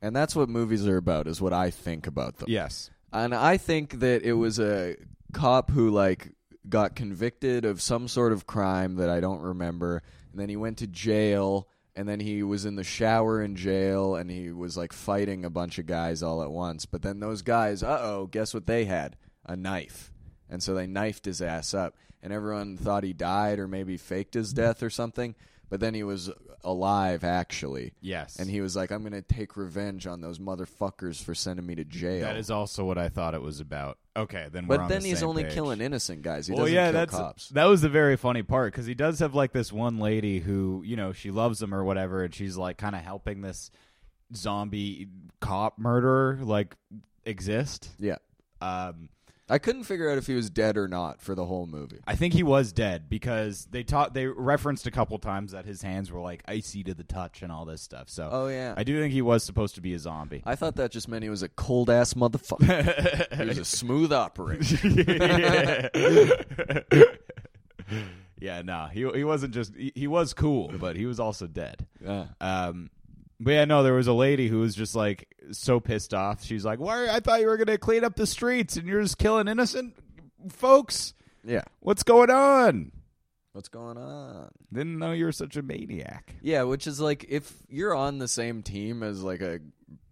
Speaker 2: and that's what movies are about. Is what I think about them.
Speaker 1: Yes.
Speaker 2: And I think that it was a cop who like got convicted of some sort of crime that I don't remember, and then he went to jail, and then he was in the shower in jail, and he was like fighting a bunch of guys all at once. But then those guys, uh oh, guess what they had? a knife, and so they knifed his ass up, and everyone thought he died or maybe faked his death or something. But then he was alive actually,
Speaker 1: Yes.
Speaker 2: and he was like, "I'm gonna take revenge on those motherfuckers for sending me to jail."
Speaker 1: that is also what I thought it was about. Okay, then we're
Speaker 2: but
Speaker 1: on
Speaker 2: then
Speaker 1: the
Speaker 2: he's
Speaker 1: same
Speaker 2: only
Speaker 1: page.
Speaker 2: killing innocent guys. He
Speaker 1: well,
Speaker 2: doesn't
Speaker 1: yeah,
Speaker 2: kill
Speaker 1: that's
Speaker 2: cops.
Speaker 1: that was the very funny part because he does have like this one lady who you know she loves him or whatever, and she's like kind of helping this zombie cop murderer like exist.
Speaker 2: Yeah,
Speaker 1: Um,
Speaker 2: I couldn't figure out if he was dead or not for the whole movie.
Speaker 1: I think he was dead because they taught they referenced a couple times that his hands were like icy to the touch and all this stuff. So
Speaker 2: Oh yeah,
Speaker 1: I do think he was supposed to be a zombie.
Speaker 2: I thought that just meant he was a cold ass motherfucker. he was a smooth operator.
Speaker 1: yeah, no, he he wasn't just he, he was cool, but he was also dead.
Speaker 2: Yeah.
Speaker 1: Um, but yeah, no, there was a lady who was just like so pissed off. She's like, "Why? I thought you were gonna clean up the streets, and you're just killing innocent folks.
Speaker 2: Yeah.
Speaker 1: What's going on?
Speaker 2: What's going on?
Speaker 1: Didn't know you were such a maniac."
Speaker 2: Yeah, which is like if you're on the same team as like a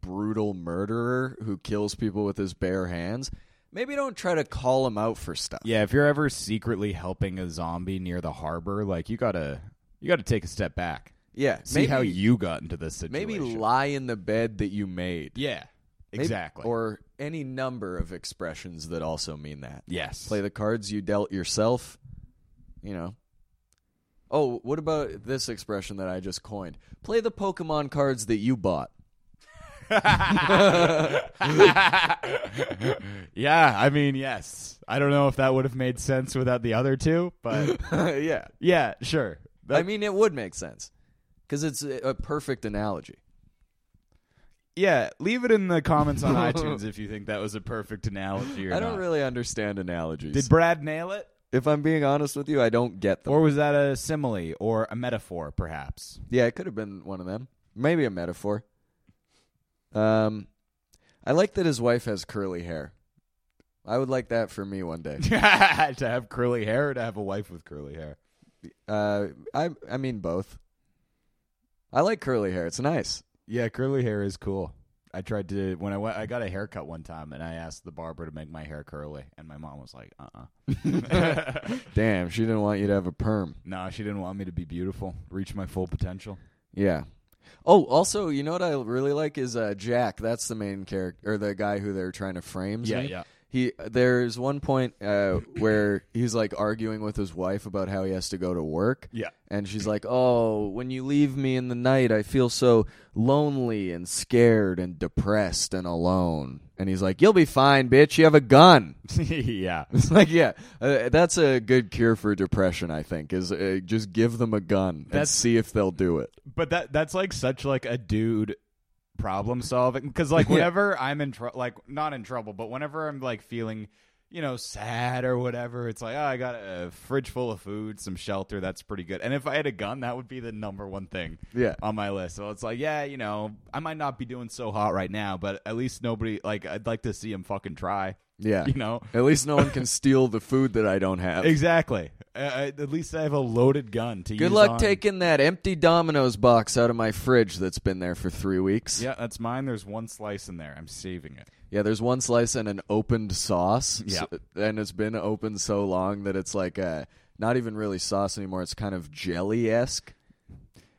Speaker 2: brutal murderer who kills people with his bare hands, maybe don't try to call him out for stuff.
Speaker 1: Yeah, if you're ever secretly helping a zombie near the harbor, like you gotta you gotta take a step back,
Speaker 2: Yeah.
Speaker 1: see
Speaker 2: maybe,
Speaker 1: how you got into this situation.
Speaker 2: maybe lie in the bed that you made.
Speaker 1: yeah,
Speaker 2: Maybe-
Speaker 1: exactly.
Speaker 2: Or any number of expressions that also mean that.
Speaker 1: yes,
Speaker 2: Play the cards you dealt yourself. You know. Oh, what about this expression that I just coined? Play the Pokemon cards that you bought.
Speaker 1: yeah, I mean, yes. I don't know if that would have made sense without the other two, but
Speaker 2: yeah.
Speaker 1: yeah, sure. That-
Speaker 2: I mean, it would make sense because it's a a perfect analogy.
Speaker 1: yeah, leave it in the comments on iTunes if you think that was a perfect analogy or
Speaker 2: I don't
Speaker 1: not.
Speaker 2: really understand analogies.
Speaker 1: Did Brad nail it?
Speaker 2: if I'm being honest with you, I don't get them.
Speaker 1: Or was that a simile or a metaphor, perhaps?
Speaker 2: yeah, it could have been one of them. Maybe a metaphor. Um, I like that his wife has curly hair. I would like that for me one day.
Speaker 1: to have curly hair or to have a wife with curly hair?
Speaker 2: Uh, I I mean both. I like curly hair. It's nice.
Speaker 1: Yeah, curly hair is cool. I tried to when I went. I got a haircut one time, and I asked the barber to make my hair curly, and my mom was like, "Uh, uh
Speaker 2: Damn, she didn't want you to have a perm.
Speaker 1: no, she didn't want me to be beautiful, reach my full potential."
Speaker 2: Yeah. Oh, also, you know what I really like is uh, Jack. That's the main character, or the guy who they're trying to frame.
Speaker 1: Yeah, yeah.
Speaker 2: He there's one point uh, where he's like arguing with his wife about how he has to go to work.
Speaker 1: Yeah.
Speaker 2: And she's like, "Oh, when you leave me in the night, I feel so lonely and scared and depressed and alone." And he's like, "You'll be fine, bitch. You have a gun."
Speaker 1: yeah.
Speaker 2: It's like, yeah, uh, that's a good cure for depression. I think is uh, just give them a gun and see if they'll do it.
Speaker 1: But that that's like such like a dude problem solving because like whenever I'm in trouble, like not in trouble, but whenever I'm like feeling. You know, sad or whatever. It's like, oh, I got a fridge full of food, some shelter. That's pretty good. And if I had a gun, that would be the number one thing.
Speaker 2: Yeah.
Speaker 1: on my list. So it's like, yeah, you know, I might not be doing so hot right now, but at least nobody like I'd like to see him fucking try.
Speaker 2: Yeah.
Speaker 1: You know,
Speaker 2: At least no one can steal the food that I don't have.
Speaker 1: exactly. Uh, I- at least I have a loaded gun to use.
Speaker 2: Good luck
Speaker 1: on-
Speaker 2: taking that empty Domino's box out of my fridge that's been there for three weeks.
Speaker 1: Yeah, that's mine. There's one slice in there. I'm saving it.
Speaker 2: Yeah, there's one slice and an opened sauce.
Speaker 1: Yeah.
Speaker 2: So- and it's been open so long that it's like uh, not even really sauce anymore. It's kind of jelly esque.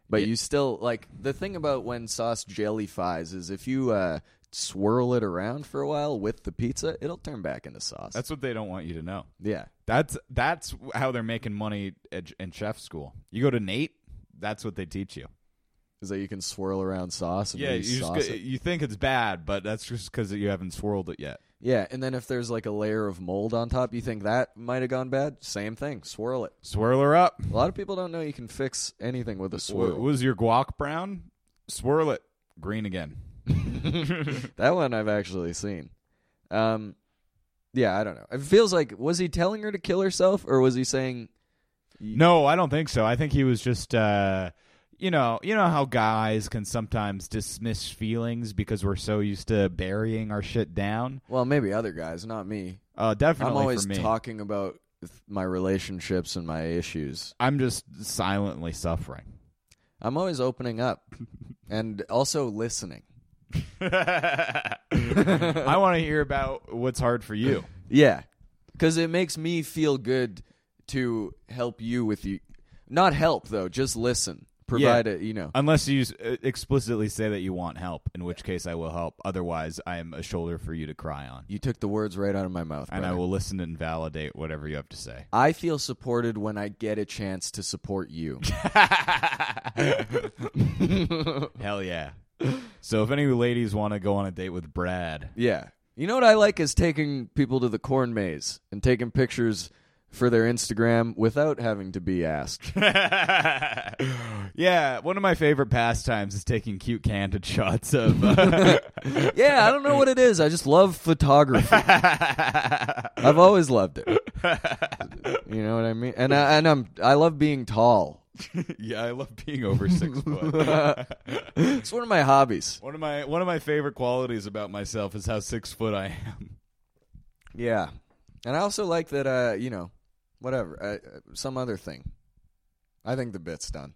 Speaker 2: But
Speaker 1: Yeah.
Speaker 2: you still like the thing about when sauce jellifies is if you uh, swirl it around for a while with the pizza, it'll turn back into sauce.
Speaker 1: That's what they don't want you to know.
Speaker 2: yeah.
Speaker 1: That's that's how they're making money at, in chef school. You go to Nate. That's what they teach you.
Speaker 2: Is that you can swirl around sauce and
Speaker 1: Yeah, you
Speaker 2: sauce
Speaker 1: go- you think it's bad, but that's just because you haven't swirled it yet.
Speaker 2: Yeah, and then if there's like a layer of mold on top, you think that might have gone bad. Same thing, swirl it.
Speaker 1: Swirl her up.
Speaker 2: A lot of people don't know you can fix anything with a swirl.
Speaker 1: Was your guac brown? Swirl it green again.
Speaker 2: that one I've actually seen. Um, yeah, I don't know. It feels like was he telling her to kill herself, or was he saying?
Speaker 1: No, I don't think so. I think he was just uh you know, you know how guys can sometimes dismiss feelings because we're so used to burying our shit down.
Speaker 2: Well, maybe other guys, not me.
Speaker 1: Uh definitely
Speaker 2: I'm always talking about my relationships and my issues.
Speaker 1: I'm just silently suffering.
Speaker 2: I'm always opening up and also listening.
Speaker 1: I want to hear about what's hard for you.
Speaker 2: Yeah, because it makes me feel good to help you with you. Not help though, just listen. Provide
Speaker 1: Yeah.
Speaker 2: it, you know.
Speaker 1: Unless you s- uh, explicitly say that you want help, in which case I will help. Otherwise, I am a shoulder for you to cry on.
Speaker 2: You took the words right out of my mouth,
Speaker 1: And I
Speaker 2: brother.
Speaker 1: will listen and validate whatever you have to say.
Speaker 2: I feel supported when I get a chance to support you.
Speaker 1: Hell yeah. So if any ladies want to go on a date with Brad,
Speaker 2: yeah. You know what I like is taking people to the corn maze and taking pictures for their Instagram without having to be asked.
Speaker 1: yeah, one of my favorite pastimes is taking cute candid shots of. uh,
Speaker 2: yeah, I don't know what it is. I just love photography. I've always loved it. You know what I mean? And I, and I'm I love being tall.
Speaker 1: yeah, I love being over six foot.
Speaker 2: It's one of my hobbies.
Speaker 1: one of my one of my favorite qualities about myself is how six foot I am.
Speaker 2: Yeah. And I also like that uh, you know, whatever, uh, uh, some other thing. I think the bit's done.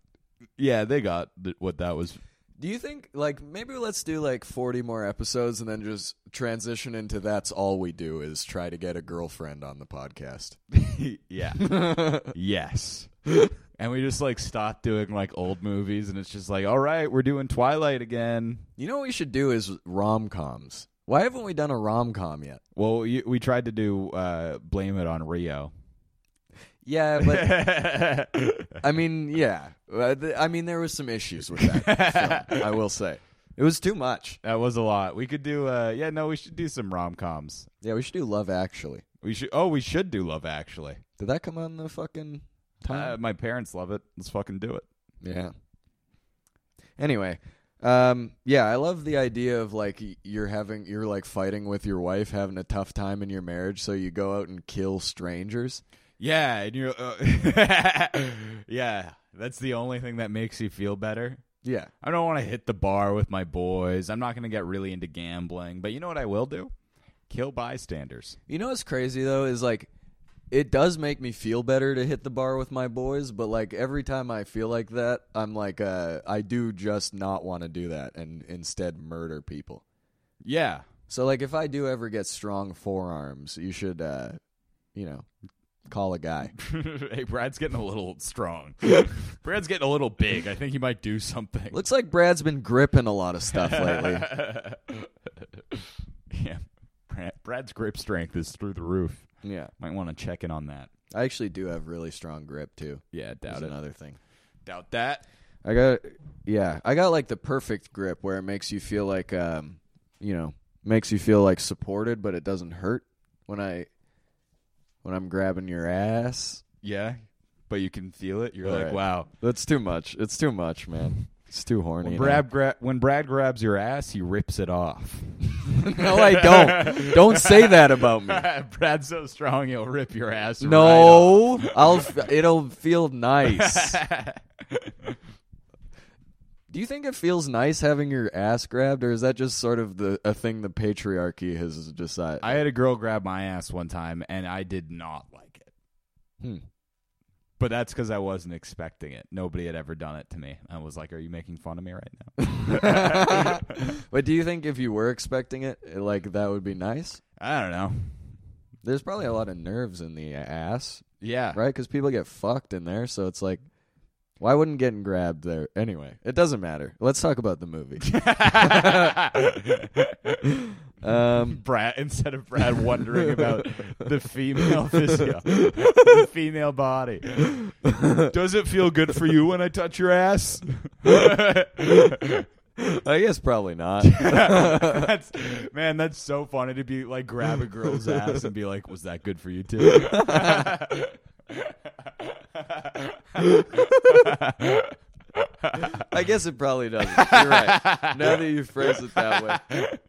Speaker 1: Yeah, they got th- what that was.
Speaker 2: Do you think like maybe let's do like 40 more episodes and then just transition into that's all we do is try to get a girlfriend on the podcast.
Speaker 1: yeah. yes. And we just like stopped doing like old movies, and it's just like, all right, we're doing Twilight again.
Speaker 2: You know what we should do is rom-coms. Why haven't we done a rom-com yet?
Speaker 1: Well, we, we tried to do uh, blame it on Rio.
Speaker 2: Yeah, but I mean, yeah. Uh, I mean, there was some issues with that film, I will say. It was too much.
Speaker 1: that was a lot. We could do. Uh, yeah, no, we should do some rom coms.
Speaker 2: Yeah, we should do Love Actually.
Speaker 1: We should. Oh, we should do Love Actually.
Speaker 2: Did that come on the fucking
Speaker 1: Uh, my parents love it. Let's fucking do it.
Speaker 2: yeah. Anyway, um, yeah, I love the idea of like you're having you're like fighting with your wife, having a tough time in your marriage, so you go out and kill strangers.
Speaker 1: Yeah, and you're. Uh, yeah, that's the only thing that makes you feel better.
Speaker 2: Yeah.
Speaker 1: I don't want to hit the bar with my boys. I'm not going to get really into gambling. But you know what I will do? Kill bystanders.
Speaker 2: You know what's crazy though is like it does make me feel better to hit the bar with my boys, but like every time I feel like that, I'm like uh I do just not want to do that and instead murder people.
Speaker 1: Yeah.
Speaker 2: So like if I do ever get strong forearms, you should uh you know, call a guy.
Speaker 1: hey, Brad's getting a little strong. Brad's getting a little big. I think he might do something.
Speaker 2: Looks like Brad's been gripping a lot of stuff lately.
Speaker 1: yeah. Brad, Brad's grip strength is through the roof.
Speaker 2: yeah.
Speaker 1: Might want to check in on that.
Speaker 2: I actually do have really strong grip too.
Speaker 1: Yeah, doubt it.
Speaker 2: another thing.
Speaker 1: Doubt that.
Speaker 2: I got yeah, I got like the perfect grip where it makes you feel like um, you know, makes you feel like supported but it doesn't hurt when I when I'm grabbing your ass.
Speaker 1: Yeah. But you can feel it. You're
Speaker 2: All
Speaker 1: like,
Speaker 2: right.
Speaker 1: wow.
Speaker 2: That's too much. It's too much, man. It's too horny.
Speaker 1: When. Brad, gra- when Brad grabs your ass, he rips it off.
Speaker 2: no, I don't. Don't say that about me.
Speaker 1: Brad's so strong, he'll rip your ass. right
Speaker 2: No, I'll. f- It'll feel nice. Do you think it feels nice having your ass grabbed, or is that just sort of the a thing the patriarchy has decided?
Speaker 1: I had a girl grab my ass one time, and I did not like it.
Speaker 2: Hmm.
Speaker 1: But that's because I wasn't expecting it. Nobody had ever done it to me. I was like, "Are you making fun of me right now?"
Speaker 2: but do you think if you were expecting it, like that would be nice?
Speaker 1: I don't know.
Speaker 2: There's probably a lot of nerves in the ass,
Speaker 1: Yeah,
Speaker 2: right? Because people get fucked in there, so it's like, why wouldn't getting grabbed there? Anyway, it doesn't matter. Let's talk about the movie. um,
Speaker 1: Brad, instead of Brad wondering about the female physio, the female body. Does it feel good for you when I touch your ass?
Speaker 2: I guess probably not.
Speaker 1: that's, man, that's so funny to be like grab a girl's ass and be like, "Was that good for you too?"
Speaker 2: I guess it probably doesn't. You're right. Now that you phrase it that way.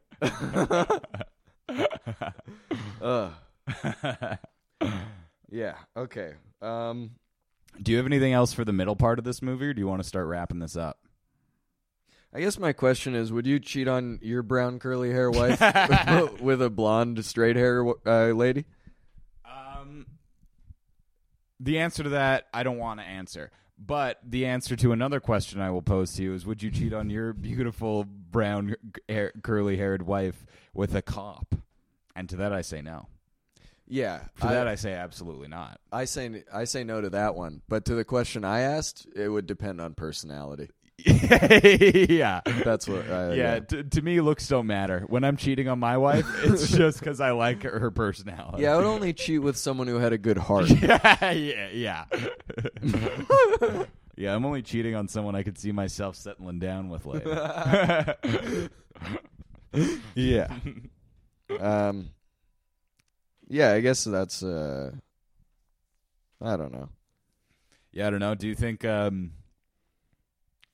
Speaker 2: Ugh. Yeah. Okay. Um.
Speaker 1: Do you have anything else for the middle part of this movie, or do you want to start wrapping this up?
Speaker 2: I guess my question is: Would you cheat on your brown curly hair wife with a blonde straight hair uh, lady?
Speaker 1: The answer to that, I don't want to answer. But the answer to another question I will pose to you is: Would you cheat on your beautiful brown, hair, curly-haired wife with a cop? And to that, I say no.
Speaker 2: Yeah,
Speaker 1: For
Speaker 2: I,
Speaker 1: that, I say absolutely not.
Speaker 2: I say I say no to that one. But to the question I asked, it would depend on personality.
Speaker 1: yeah.
Speaker 2: That's what. Uh,
Speaker 1: Yeah, t- to me, looks don't matter. When I'm cheating on my wife, it's just because I like her, her personality.
Speaker 2: Yeah, I would only cheat with someone who had a good heart.
Speaker 1: yeah, yeah, yeah. yeah, I'm only cheating on someone I could see myself settling down with later.
Speaker 2: yeah. Um. Yeah, I guess that's. uh I don't know.
Speaker 1: yeah, I don't know. Do you think um,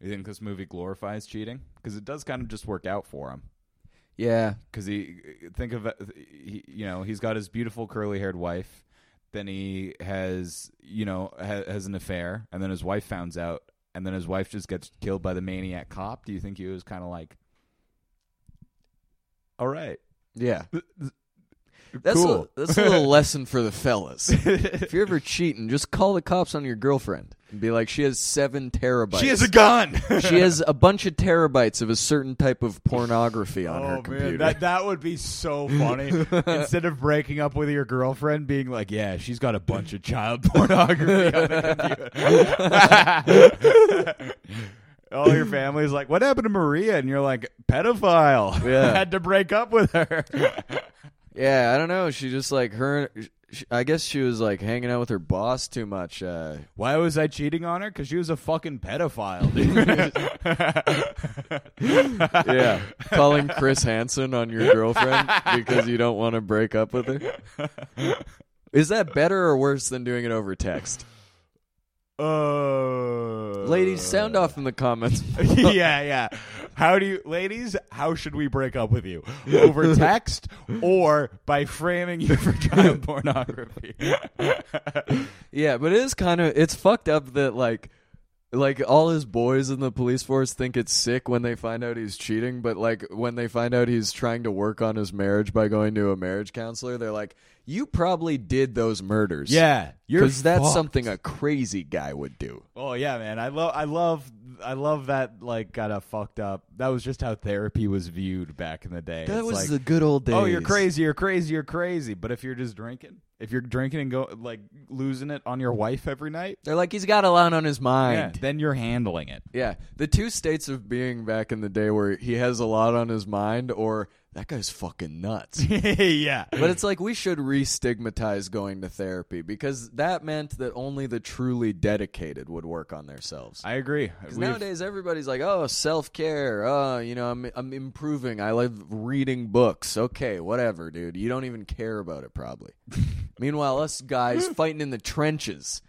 Speaker 1: you think this movie glorifies cheating? Because it does kind of just work out for him.
Speaker 2: Yeah,
Speaker 1: Because he think of it, he, you know he's got his beautiful curly haired wife. Then he has you know ha, has an affair, and then his wife finds out, and then his wife just gets killed by the maniac cop. Do you think he was kind of like, all right,
Speaker 2: yeah. That's
Speaker 1: cool.
Speaker 2: a, that's a little lesson for the fellas. if you're ever cheating, just call the cops on your girlfriend and be like, she has seven terabytes.
Speaker 1: she has a gun.
Speaker 2: she has a bunch of terabytes of a certain type of pornography on her
Speaker 1: Oh
Speaker 2: computer.
Speaker 1: man, that that would be so funny. Instead of breaking up with your girlfriend, being like, "Yeah, she's got a bunch of child pornography on the computer." All your family's like, "What happened to Maria?" And you're like, "Pedophile."
Speaker 2: Yeah.
Speaker 1: had to break up with her.
Speaker 2: Yeah, I don't know. She just like her. I guess she was like hanging out with her boss too much. Uh,
Speaker 1: Why was I cheating on her? Because she was a fucking pedophile, dude.
Speaker 2: yeah, calling Chris Hansen on your girlfriend because you don't want to break up with her. Is that better or worse than doing it over text?
Speaker 1: Uh,
Speaker 2: Ladies, sound off in the comments.
Speaker 1: yeah, yeah. How do you, ladies? How should we break up with you? Over text or by framing you for child pornography?
Speaker 2: Yeah, but it is kind of it's fucked up that like like all his boys in the police force think it's sick when they find out he's cheating, but like when they find out he's trying to work on his marriage by going to a marriage counselor, they're like, "You probably did those murders."
Speaker 1: yeah,
Speaker 2: Cuz that's
Speaker 1: fucked.
Speaker 2: something a crazy guy would do.
Speaker 1: Oh yeah, man. I love, I love, I love that. Like, kind of fucked up. That was just how therapy was viewed back in the day.
Speaker 2: That
Speaker 1: It's
Speaker 2: was
Speaker 1: like,
Speaker 2: the good old days.
Speaker 1: Oh, you're crazy, you're crazy, you're crazy. But if you're just drinking, if you're drinking and go like losing it on your wife every night,
Speaker 2: They're like he's got a lot on his
Speaker 1: yeah,
Speaker 2: mind.
Speaker 1: then you're handling it.
Speaker 2: Yeah, the two states of being back in the day where he has a lot on his mind or that guy's fucking nuts.
Speaker 1: yeah.
Speaker 2: But it's like we should re-stigmatize going to therapy because that meant that only the truly dedicated would work on themselves.
Speaker 1: I agree.
Speaker 2: Because nowadays everybody's like, "Oh, self-care. Oh, you know, I'm I'm improving. I love reading books. Okay, whatever, dude. You don't even care about it probably." Meanwhile, us guys fighting in the trenches,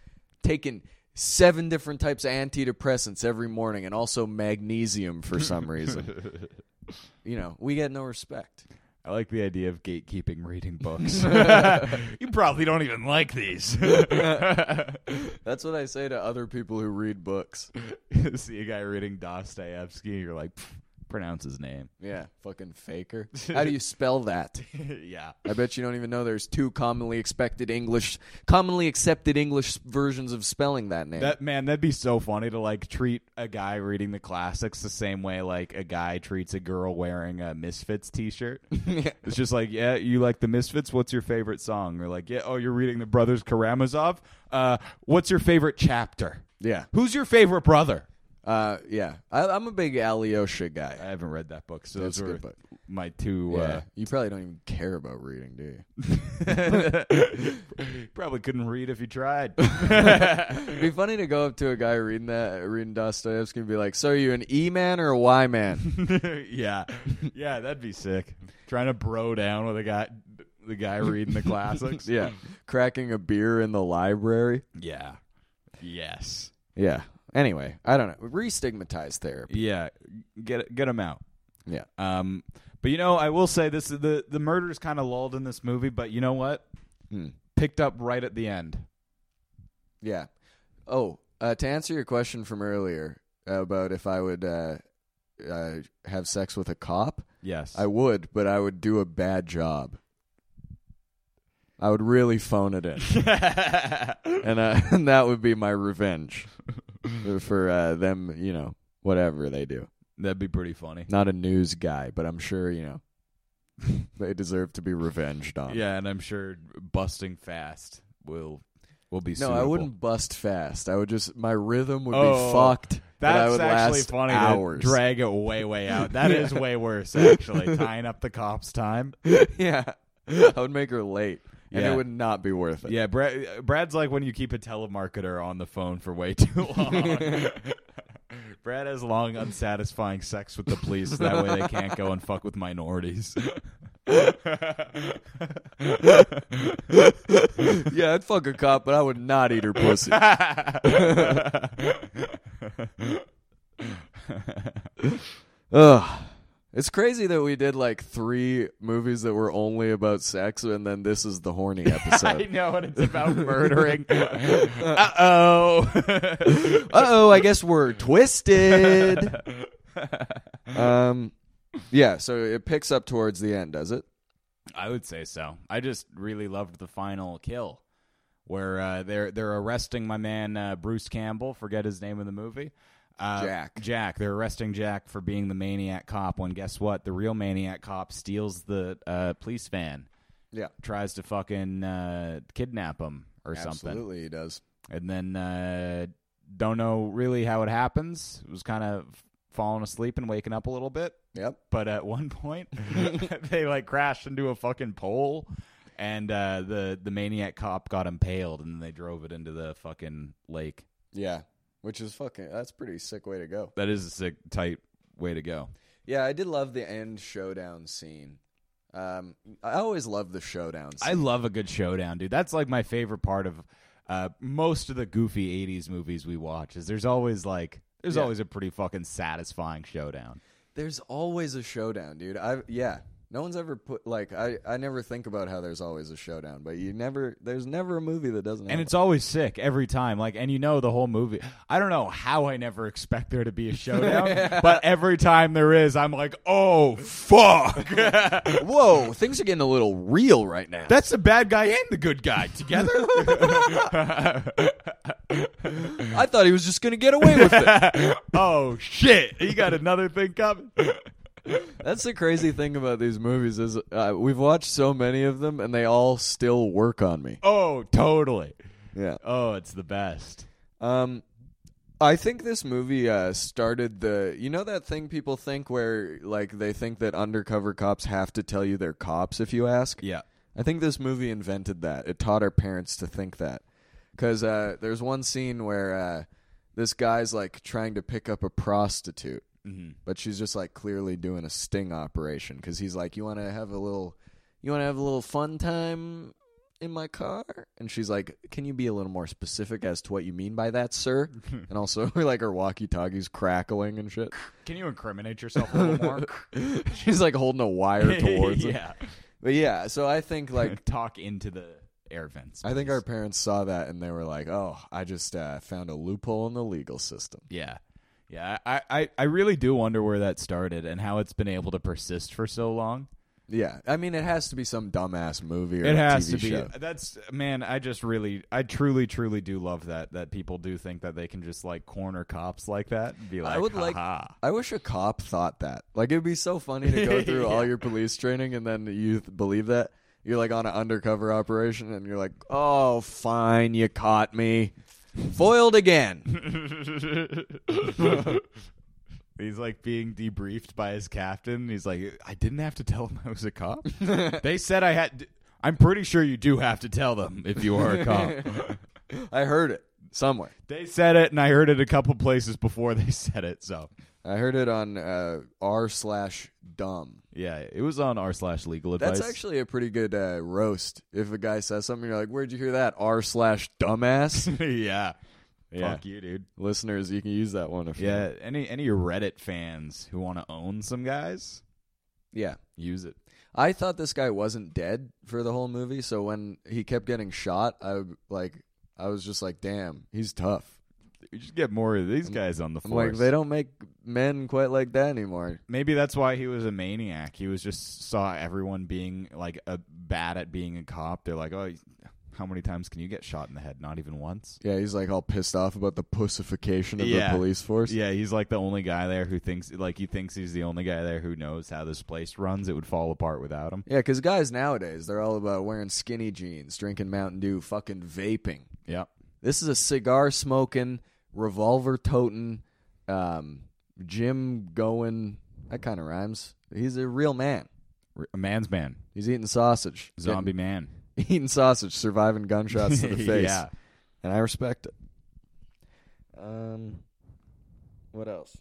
Speaker 2: taking seven different types of antidepressants every morning and also magnesium for some reason. you know, we get no respect.
Speaker 1: I like the idea of gatekeeping reading books. you probably don't even like these.
Speaker 2: That's what I say to other people who read books.
Speaker 1: See a guy reading Dostoevsky, you're like, "Pff, pronounce his name.
Speaker 2: Yeah, fucking faker. How do you spell that?
Speaker 1: yeah.
Speaker 2: I bet you don't even know there's two commonly expected English, commonly accepted English versions of spelling that name.
Speaker 1: That man, that'd be so funny to like treat a guy reading the classics the same way like a guy treats a girl wearing a Misfits t-shirt. It's just like, yeah, you like the Misfits? What's your favorite song? Or like, yeah, oh, you're reading the Brothers Karamazov. Uh, what's your favorite chapter?
Speaker 2: yeah,
Speaker 1: Who's your favorite brother?
Speaker 2: Uh, yeah. I, I'm a big Alyosha guy.
Speaker 1: I haven't read that book, so
Speaker 2: That's
Speaker 1: those
Speaker 2: a
Speaker 1: were
Speaker 2: good book.
Speaker 1: my two.
Speaker 2: Yeah, you probably don't even care about reading, do you?
Speaker 1: Uh, probably couldn't read if you tried.
Speaker 2: It'd be funny to go up to a guy reading that, reading Dostoevsky, and be like, "So, are you an E man or a Y man?"
Speaker 1: yeah, yeah, that'd be sick. Trying to bro down with a guy, the guy reading the classics.
Speaker 2: yeah, cracking a beer in the library.
Speaker 1: yeah, yes,
Speaker 2: Yeah. Anyway, I don't know. Re-stigmatize therapy.
Speaker 1: yeah. Get get him out.
Speaker 2: Yeah.
Speaker 1: Um, but you know, I will say this: the the murder is kind of lulled in this movie, but you know what?
Speaker 2: Hmm.
Speaker 1: Picked up right at the end.
Speaker 2: Yeah. Oh, uh, to answer your question from earlier about if I would uh, uh, have sex with a cop,
Speaker 1: Yes,
Speaker 2: I would, but I would do a bad job. I would really phone it in, and, uh, and that would be my revenge for uh, them. You know, whatever they do.
Speaker 1: That'd be pretty funny.
Speaker 2: Not a news guy, but I'm sure you know they deserve to be revenged on.
Speaker 1: Yeah, and I'm sure busting fast will will be.
Speaker 2: No,
Speaker 1: suitable.
Speaker 2: I wouldn't bust fast. I would just my rhythm would
Speaker 1: Oh,
Speaker 2: be fucked.
Speaker 1: That's actually funny.
Speaker 2: Hours.
Speaker 1: Drag it way, way out. That is way worse. Actually, tying up the cops' time.
Speaker 2: yeah, I would make her late, and
Speaker 1: Yeah.
Speaker 2: it would not be worth it.
Speaker 1: Yeah, Brad, Brad's like when you keep a telemarketer on the phone for way too long. Brad has long, unsatisfying sex with the police. That way they can't go and fuck with minorities.
Speaker 2: yeah, I'd fuck a cop, but I would not eat her pussy. Ugh. It's crazy that we did like three movies that were only about sex, and then this is the horny episode.
Speaker 1: I know, and it's about murdering. uh oh.
Speaker 2: uh oh, I guess we're twisted. um, yeah. So it picks up towards the end, does it?
Speaker 1: I would say so. I just really loved the final kill, where uh, they're they're arresting my man uh, Bruce Campbell. Forget his name in the movie. Uh,
Speaker 2: Jack.
Speaker 1: Jack. They're arresting Jack for being the maniac cop. When guess what? The real maniac cop steals the uh, police van,
Speaker 2: Yeah,
Speaker 1: tries to fucking uh, kidnap him or something,
Speaker 2: absolutely, he does.
Speaker 1: and then uh, don't know really how it happens. It was kind of falling asleep and waking up a little bit
Speaker 2: Yep.
Speaker 1: but at one point they like crashed into a fucking pole and uh, the the maniac cop got impaled and then they drove it into the fucking lake
Speaker 2: Yeah, which is fucking. That's a pretty sick way to go.
Speaker 1: that is a sick tight way to go
Speaker 2: Yeah, I did love the end showdown scene. Um, I always love the showdown. Scene.
Speaker 1: i love a good showdown dude that's like my favorite part of uh, most of the goofy 80s movies we watch is there's always like there's
Speaker 2: Yeah.
Speaker 1: always a pretty fucking satisfying showdown
Speaker 2: There's always a showdown, dude. I yeah. No one's ever put like I I never think about how there's always a showdown, but you never there's never a movie that doesn't.
Speaker 1: and it's always sick every time like and you know the whole movie i don't know how i never expect there to be a showdown but every time there is i'm like oh fuck.
Speaker 2: Whoa, things are getting a little real right now.
Speaker 1: that's the bad guy and the good guy together
Speaker 2: I thought he was just gonna get away with it.
Speaker 1: oh shit he got another thing coming
Speaker 2: That's the crazy thing about these movies is uh, we've watched so many of them and they all still work on me.
Speaker 1: oh totally
Speaker 2: Yeah.
Speaker 1: oh it's the best
Speaker 2: Um, I think this movie uh, started the. You know that thing people think where like they think that undercover cops have to tell you they're cops if you ask.
Speaker 1: yeah
Speaker 2: I think this movie invented that. It taught our parents to think that. Because uh, there's one scene where uh, this guy's like trying to pick up a prostitute,
Speaker 1: hmm
Speaker 2: but she's just like clearly doing a sting operation. Because he's like, "You want to have a little, you want to have a little fun time in my car?" And she's like, "Can you be a little more specific as to what you mean by that, sir?" and also, like her walkie-talkie's crackling and shit.
Speaker 1: can you incriminate yourself a little more
Speaker 2: she's like holding a wire towards him.
Speaker 1: yeah
Speaker 2: But yeah, so I think like
Speaker 1: talk into the air vents
Speaker 2: I think our parents saw that and they were like, "Oh, I just uh, found a loophole in the legal system."
Speaker 1: Yeah. Yeah, I, I, I really do wonder where that started and how it's been able to persist for so long.
Speaker 2: Yeah, I mean, it has to be some dumbass movie or
Speaker 1: It has
Speaker 2: TV
Speaker 1: to be.
Speaker 2: show.
Speaker 1: That's man. I just really, I truly, truly do love that that people do think that they can just like corner cops like that and be like,
Speaker 2: I would like.
Speaker 1: "Ha-ha."
Speaker 2: I wish a cop thought that. Like, it'd be so funny to go through all your police training and then you th- believe that you're like on an undercover operation and you're like, "Oh, fine, you caught me, foiled again."
Speaker 1: He's like being debriefed by his captain. He's like, I didn't have to tell him I was a cop. they said I had. I'm pretty sure you do have to tell them if you are a cop.
Speaker 2: I heard it somewhere.
Speaker 1: they said it, and I heard it a couple places before they said it. So
Speaker 2: I heard it on uh, r slash dumb.
Speaker 1: yeah, it was on r slash legal advice.
Speaker 2: That's actually a pretty good uh, roast. If a guy says something, you're like, "Where'd you hear that?" R slash dumbass.
Speaker 1: yeah.
Speaker 2: Yeah.
Speaker 1: Fuck you, dude.
Speaker 2: Listeners, you can use that one if you
Speaker 1: Yeah, any any Reddit fans who want to own some guys,
Speaker 2: yeah.
Speaker 1: use it.
Speaker 2: I thought this guy wasn't dead for the whole movie, so when he kept getting shot, I like I was just like, "Damn, he's tough."
Speaker 1: We just get more of these guys on the
Speaker 2: I'm
Speaker 1: force.
Speaker 2: like, they don't make men quite like that anymore.
Speaker 1: Maybe that's why he was a maniac. He was just saw everyone being like a bad at being a cop. They're like, oh, How many times can you get shot in the head? Not even once.
Speaker 2: Yeah, he's like all pissed off about the pussification of
Speaker 1: Yeah.
Speaker 2: the police force.
Speaker 1: Yeah, he's like the only guy there who thinks like he thinks he's the only guy there who knows how this place runs. It would fall apart without him.
Speaker 2: Yeah, because guys nowadays, they're all about wearing skinny jeans, drinking Mountain Dew, fucking vaping.
Speaker 1: Yep.
Speaker 2: This is a cigar smoking, revolver toting, um, gym going. That kind of rhymes. He's a real man.
Speaker 1: A man's man,
Speaker 2: He's eating sausage.
Speaker 1: zombie man.
Speaker 2: Eating sausage, surviving gunshots to the face.
Speaker 1: yeah.
Speaker 2: And I respect it. Um, what else?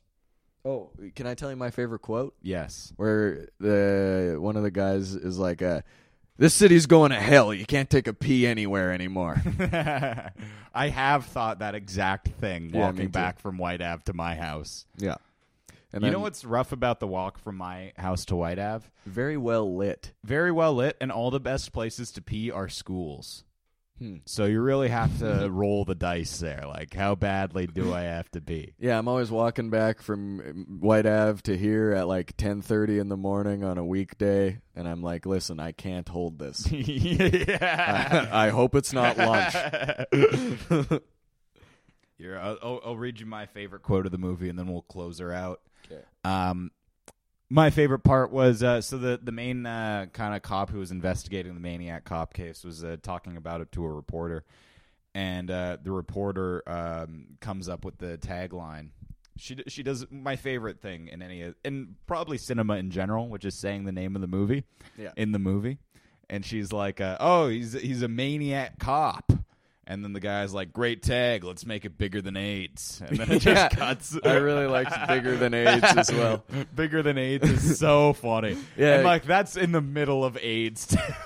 Speaker 2: Oh, can I tell you my favorite quote?
Speaker 1: Yes.
Speaker 2: where the one of the guys is like, uh, "This city's going to hell. You can't take a pee anywhere anymore."
Speaker 1: I have thought that exact thing
Speaker 2: Yeah, me
Speaker 1: walking
Speaker 2: too.
Speaker 1: back from Whyte Ave to my house.
Speaker 2: yeah, and
Speaker 1: you know what's rough about the walk from my house to Whyte Ave?
Speaker 2: Very well lit.
Speaker 1: Very well lit, and all the best places to pee are schools.
Speaker 2: Hmm.
Speaker 1: So you really have to roll the dice there. Like, how badly do I have to be?
Speaker 2: Yeah, I'm always walking back from um, Whyte Ave to here at like 10:30 in the morning on a weekday, and I'm like, "Listen, I can't hold this.
Speaker 1: yeah.
Speaker 2: I, I hope it's not lunch."
Speaker 1: Here, I'll, I'll, I'll read you my favorite quote of the movie, and then we'll close her out.
Speaker 2: Okay.
Speaker 1: Um, my favorite part was uh, so the the main uh, kind of cop who was investigating the maniac cop case was uh, talking about it to a reporter, and uh, the reporter um, comes up with the tagline. She she does my favorite thing in any in probably cinema in general, which is saying the name of the movie
Speaker 2: Yeah.
Speaker 1: in the movie, and she's like, uh, "Oh, he's he's a maniac cop." And then the guy's like, "Great tag, let's make it bigger than AIDS." And then it just
Speaker 2: Yeah.
Speaker 1: cuts.
Speaker 2: I really liked Bigger Than AIDS as well.
Speaker 1: Bigger than AIDS is so funny.
Speaker 2: Yeah.
Speaker 1: and like that's in the middle of AIDS. Too.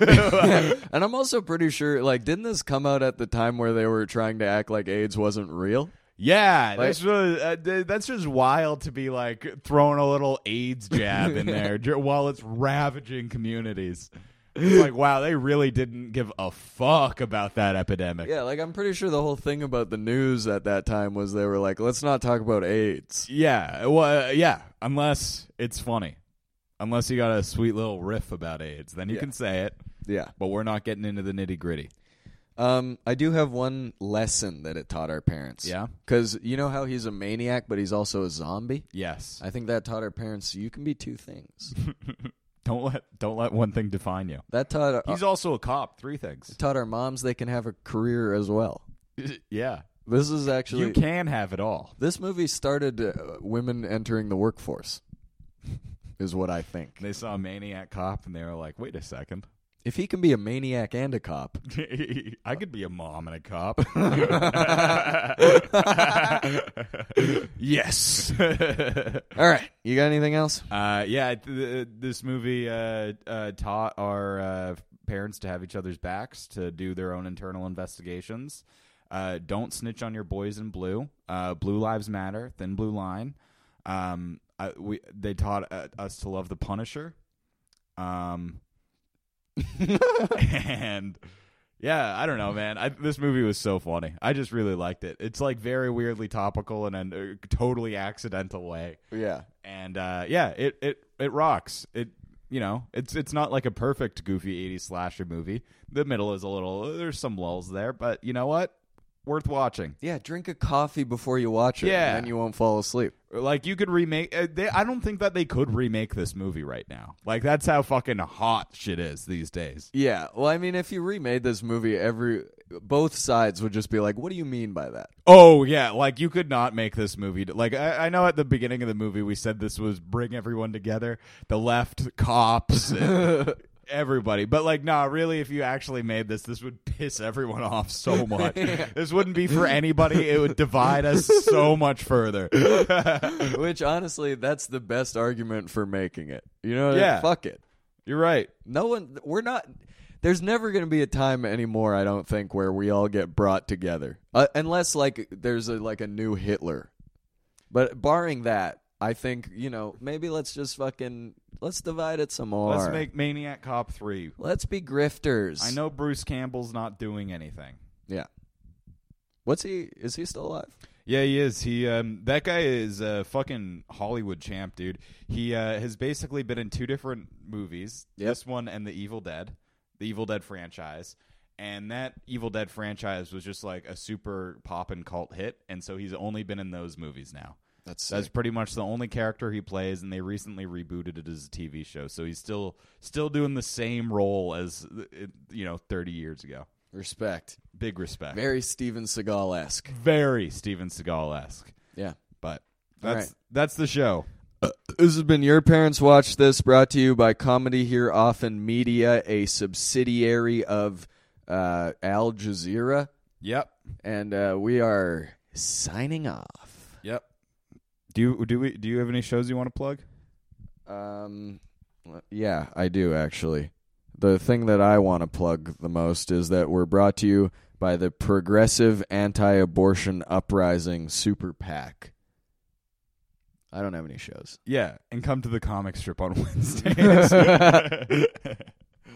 Speaker 2: and I'm also pretty sure, like, didn't this come out at the time where they were trying to act like AIDS wasn't real?
Speaker 1: yeah,
Speaker 2: Like-
Speaker 1: that's really, uh, th- that's just wild to be like throwing a little AIDS jab in there while it's ravaging communities. It's like wow, they really didn't give a fuck about that epidemic.
Speaker 2: Yeah, like I'm pretty sure the whole thing about the news at that time was they were like, let's not talk about AIDS.
Speaker 1: Yeah, well, uh, yeah. Unless it's funny, unless you got a sweet little riff about AIDS, then you
Speaker 2: Yeah.
Speaker 1: can say it.
Speaker 2: Yeah.
Speaker 1: But we're not getting into the nitty gritty.
Speaker 2: Um, I do have one lesson that it taught our parents.
Speaker 1: Yeah.
Speaker 2: Because you know how he's a maniac, but he's also a zombie?
Speaker 1: Yes.
Speaker 2: I think that taught our parents you can be two things.
Speaker 1: Don't let don't let one thing define you.
Speaker 2: that taught,
Speaker 1: He's also a cop. Three things.
Speaker 2: taught our moms they can have a career as well.
Speaker 1: yeah.
Speaker 2: This is actually.
Speaker 1: You can have it all.
Speaker 2: This movie started uh, women entering the workforce, is what I think.
Speaker 1: They saw a maniac cop and they were like, "Wait a second,
Speaker 2: If he can be a maniac and a cop,
Speaker 1: I could be a mom and a cop."
Speaker 2: yes. All right, you got anything else?
Speaker 1: Uh, yeah, th- th- this movie uh, uh, taught our uh, parents to have each other's backs, to do their own internal investigations. Uh, don't snitch on your boys in blue. Uh, blue lives matter. Thin blue line. Um, I, we they taught uh, us to love the Punisher. Um, and yeah, I don't know, man. I, this movie was so funny. I just really liked it. It's like very weirdly topical in a totally accidental way
Speaker 2: Yeah.
Speaker 1: and uh, yeah, it it it rocks. It you know, it's it's not like a perfect goofy '80s slasher movie. The middle is a little there's some lulls there, but you know what? Worth watching.
Speaker 2: Yeah, drink a coffee before you watch it.
Speaker 1: Yeah.
Speaker 2: And then you won't fall asleep.
Speaker 1: Like you could remake. Uh, they, I don't think that they could remake this movie right now. Like that's how fucking hot shit is these days.
Speaker 2: Yeah. Well, I mean, if you remade this movie, every both sides would just be like, "What do you mean by that?"
Speaker 1: Oh yeah, like you could not make this movie. Like I, I know at the beginning of the movie we said this was bring everyone together, the left, cops, and everybody. But like, nah, really, if you actually made this, this would piss everyone off so much. This wouldn't be for anybody. It would divide us so much further.
Speaker 2: Which honestly, that's the best argument for making it. You know?
Speaker 1: Yeah.
Speaker 2: Fuck it.
Speaker 1: You're right.
Speaker 2: No one. We're not. There's never going to be a time anymore. I don't think where we all get brought together, uh, unless like there's a like a new Hitler. But barring that, I think you know maybe let's just fucking let's divide it some more.
Speaker 1: Let's make Maniac Cop three.
Speaker 2: Let's be grifters.
Speaker 1: I know Bruce Campbell's not doing anything.
Speaker 2: Yeah. What's he? Is he still alive?
Speaker 1: Yeah, he is. He um that guy is a fucking Hollywood champ, dude. He uh, has basically been in two different movies.
Speaker 2: Yep.
Speaker 1: This one and The Evil Dead, the Evil Dead franchise. and that Evil Dead franchise was just like a super pop and cult hit, and so he's only been in those movies now.
Speaker 2: That's
Speaker 1: That's pretty much the only character he plays, and they recently rebooted it as a TV show. So he's still still doing the same role as uh, you know thirty years ago.
Speaker 2: respect.
Speaker 1: Big respect.
Speaker 2: Very Steven Seagal esque.
Speaker 1: Very Steven Seagal esque.
Speaker 2: Yeah.
Speaker 1: But that's
Speaker 2: right.
Speaker 1: that's the show.
Speaker 2: This has been Your Parents Watch This, brought to you by Comedy Here Often Media, a subsidiary of uh, Al Jazeera.
Speaker 1: Yep.
Speaker 2: And uh, we are signing off.
Speaker 1: Do you do we do you have any shows you want to plug?
Speaker 2: Um, yeah, I do actually. The thing that I want to plug the most is that we're brought to you by the Progressive Anti-Abortion Uprising Super PAC. I don't have any shows.
Speaker 1: Yeah, and come to the comic strip on Wednesdays.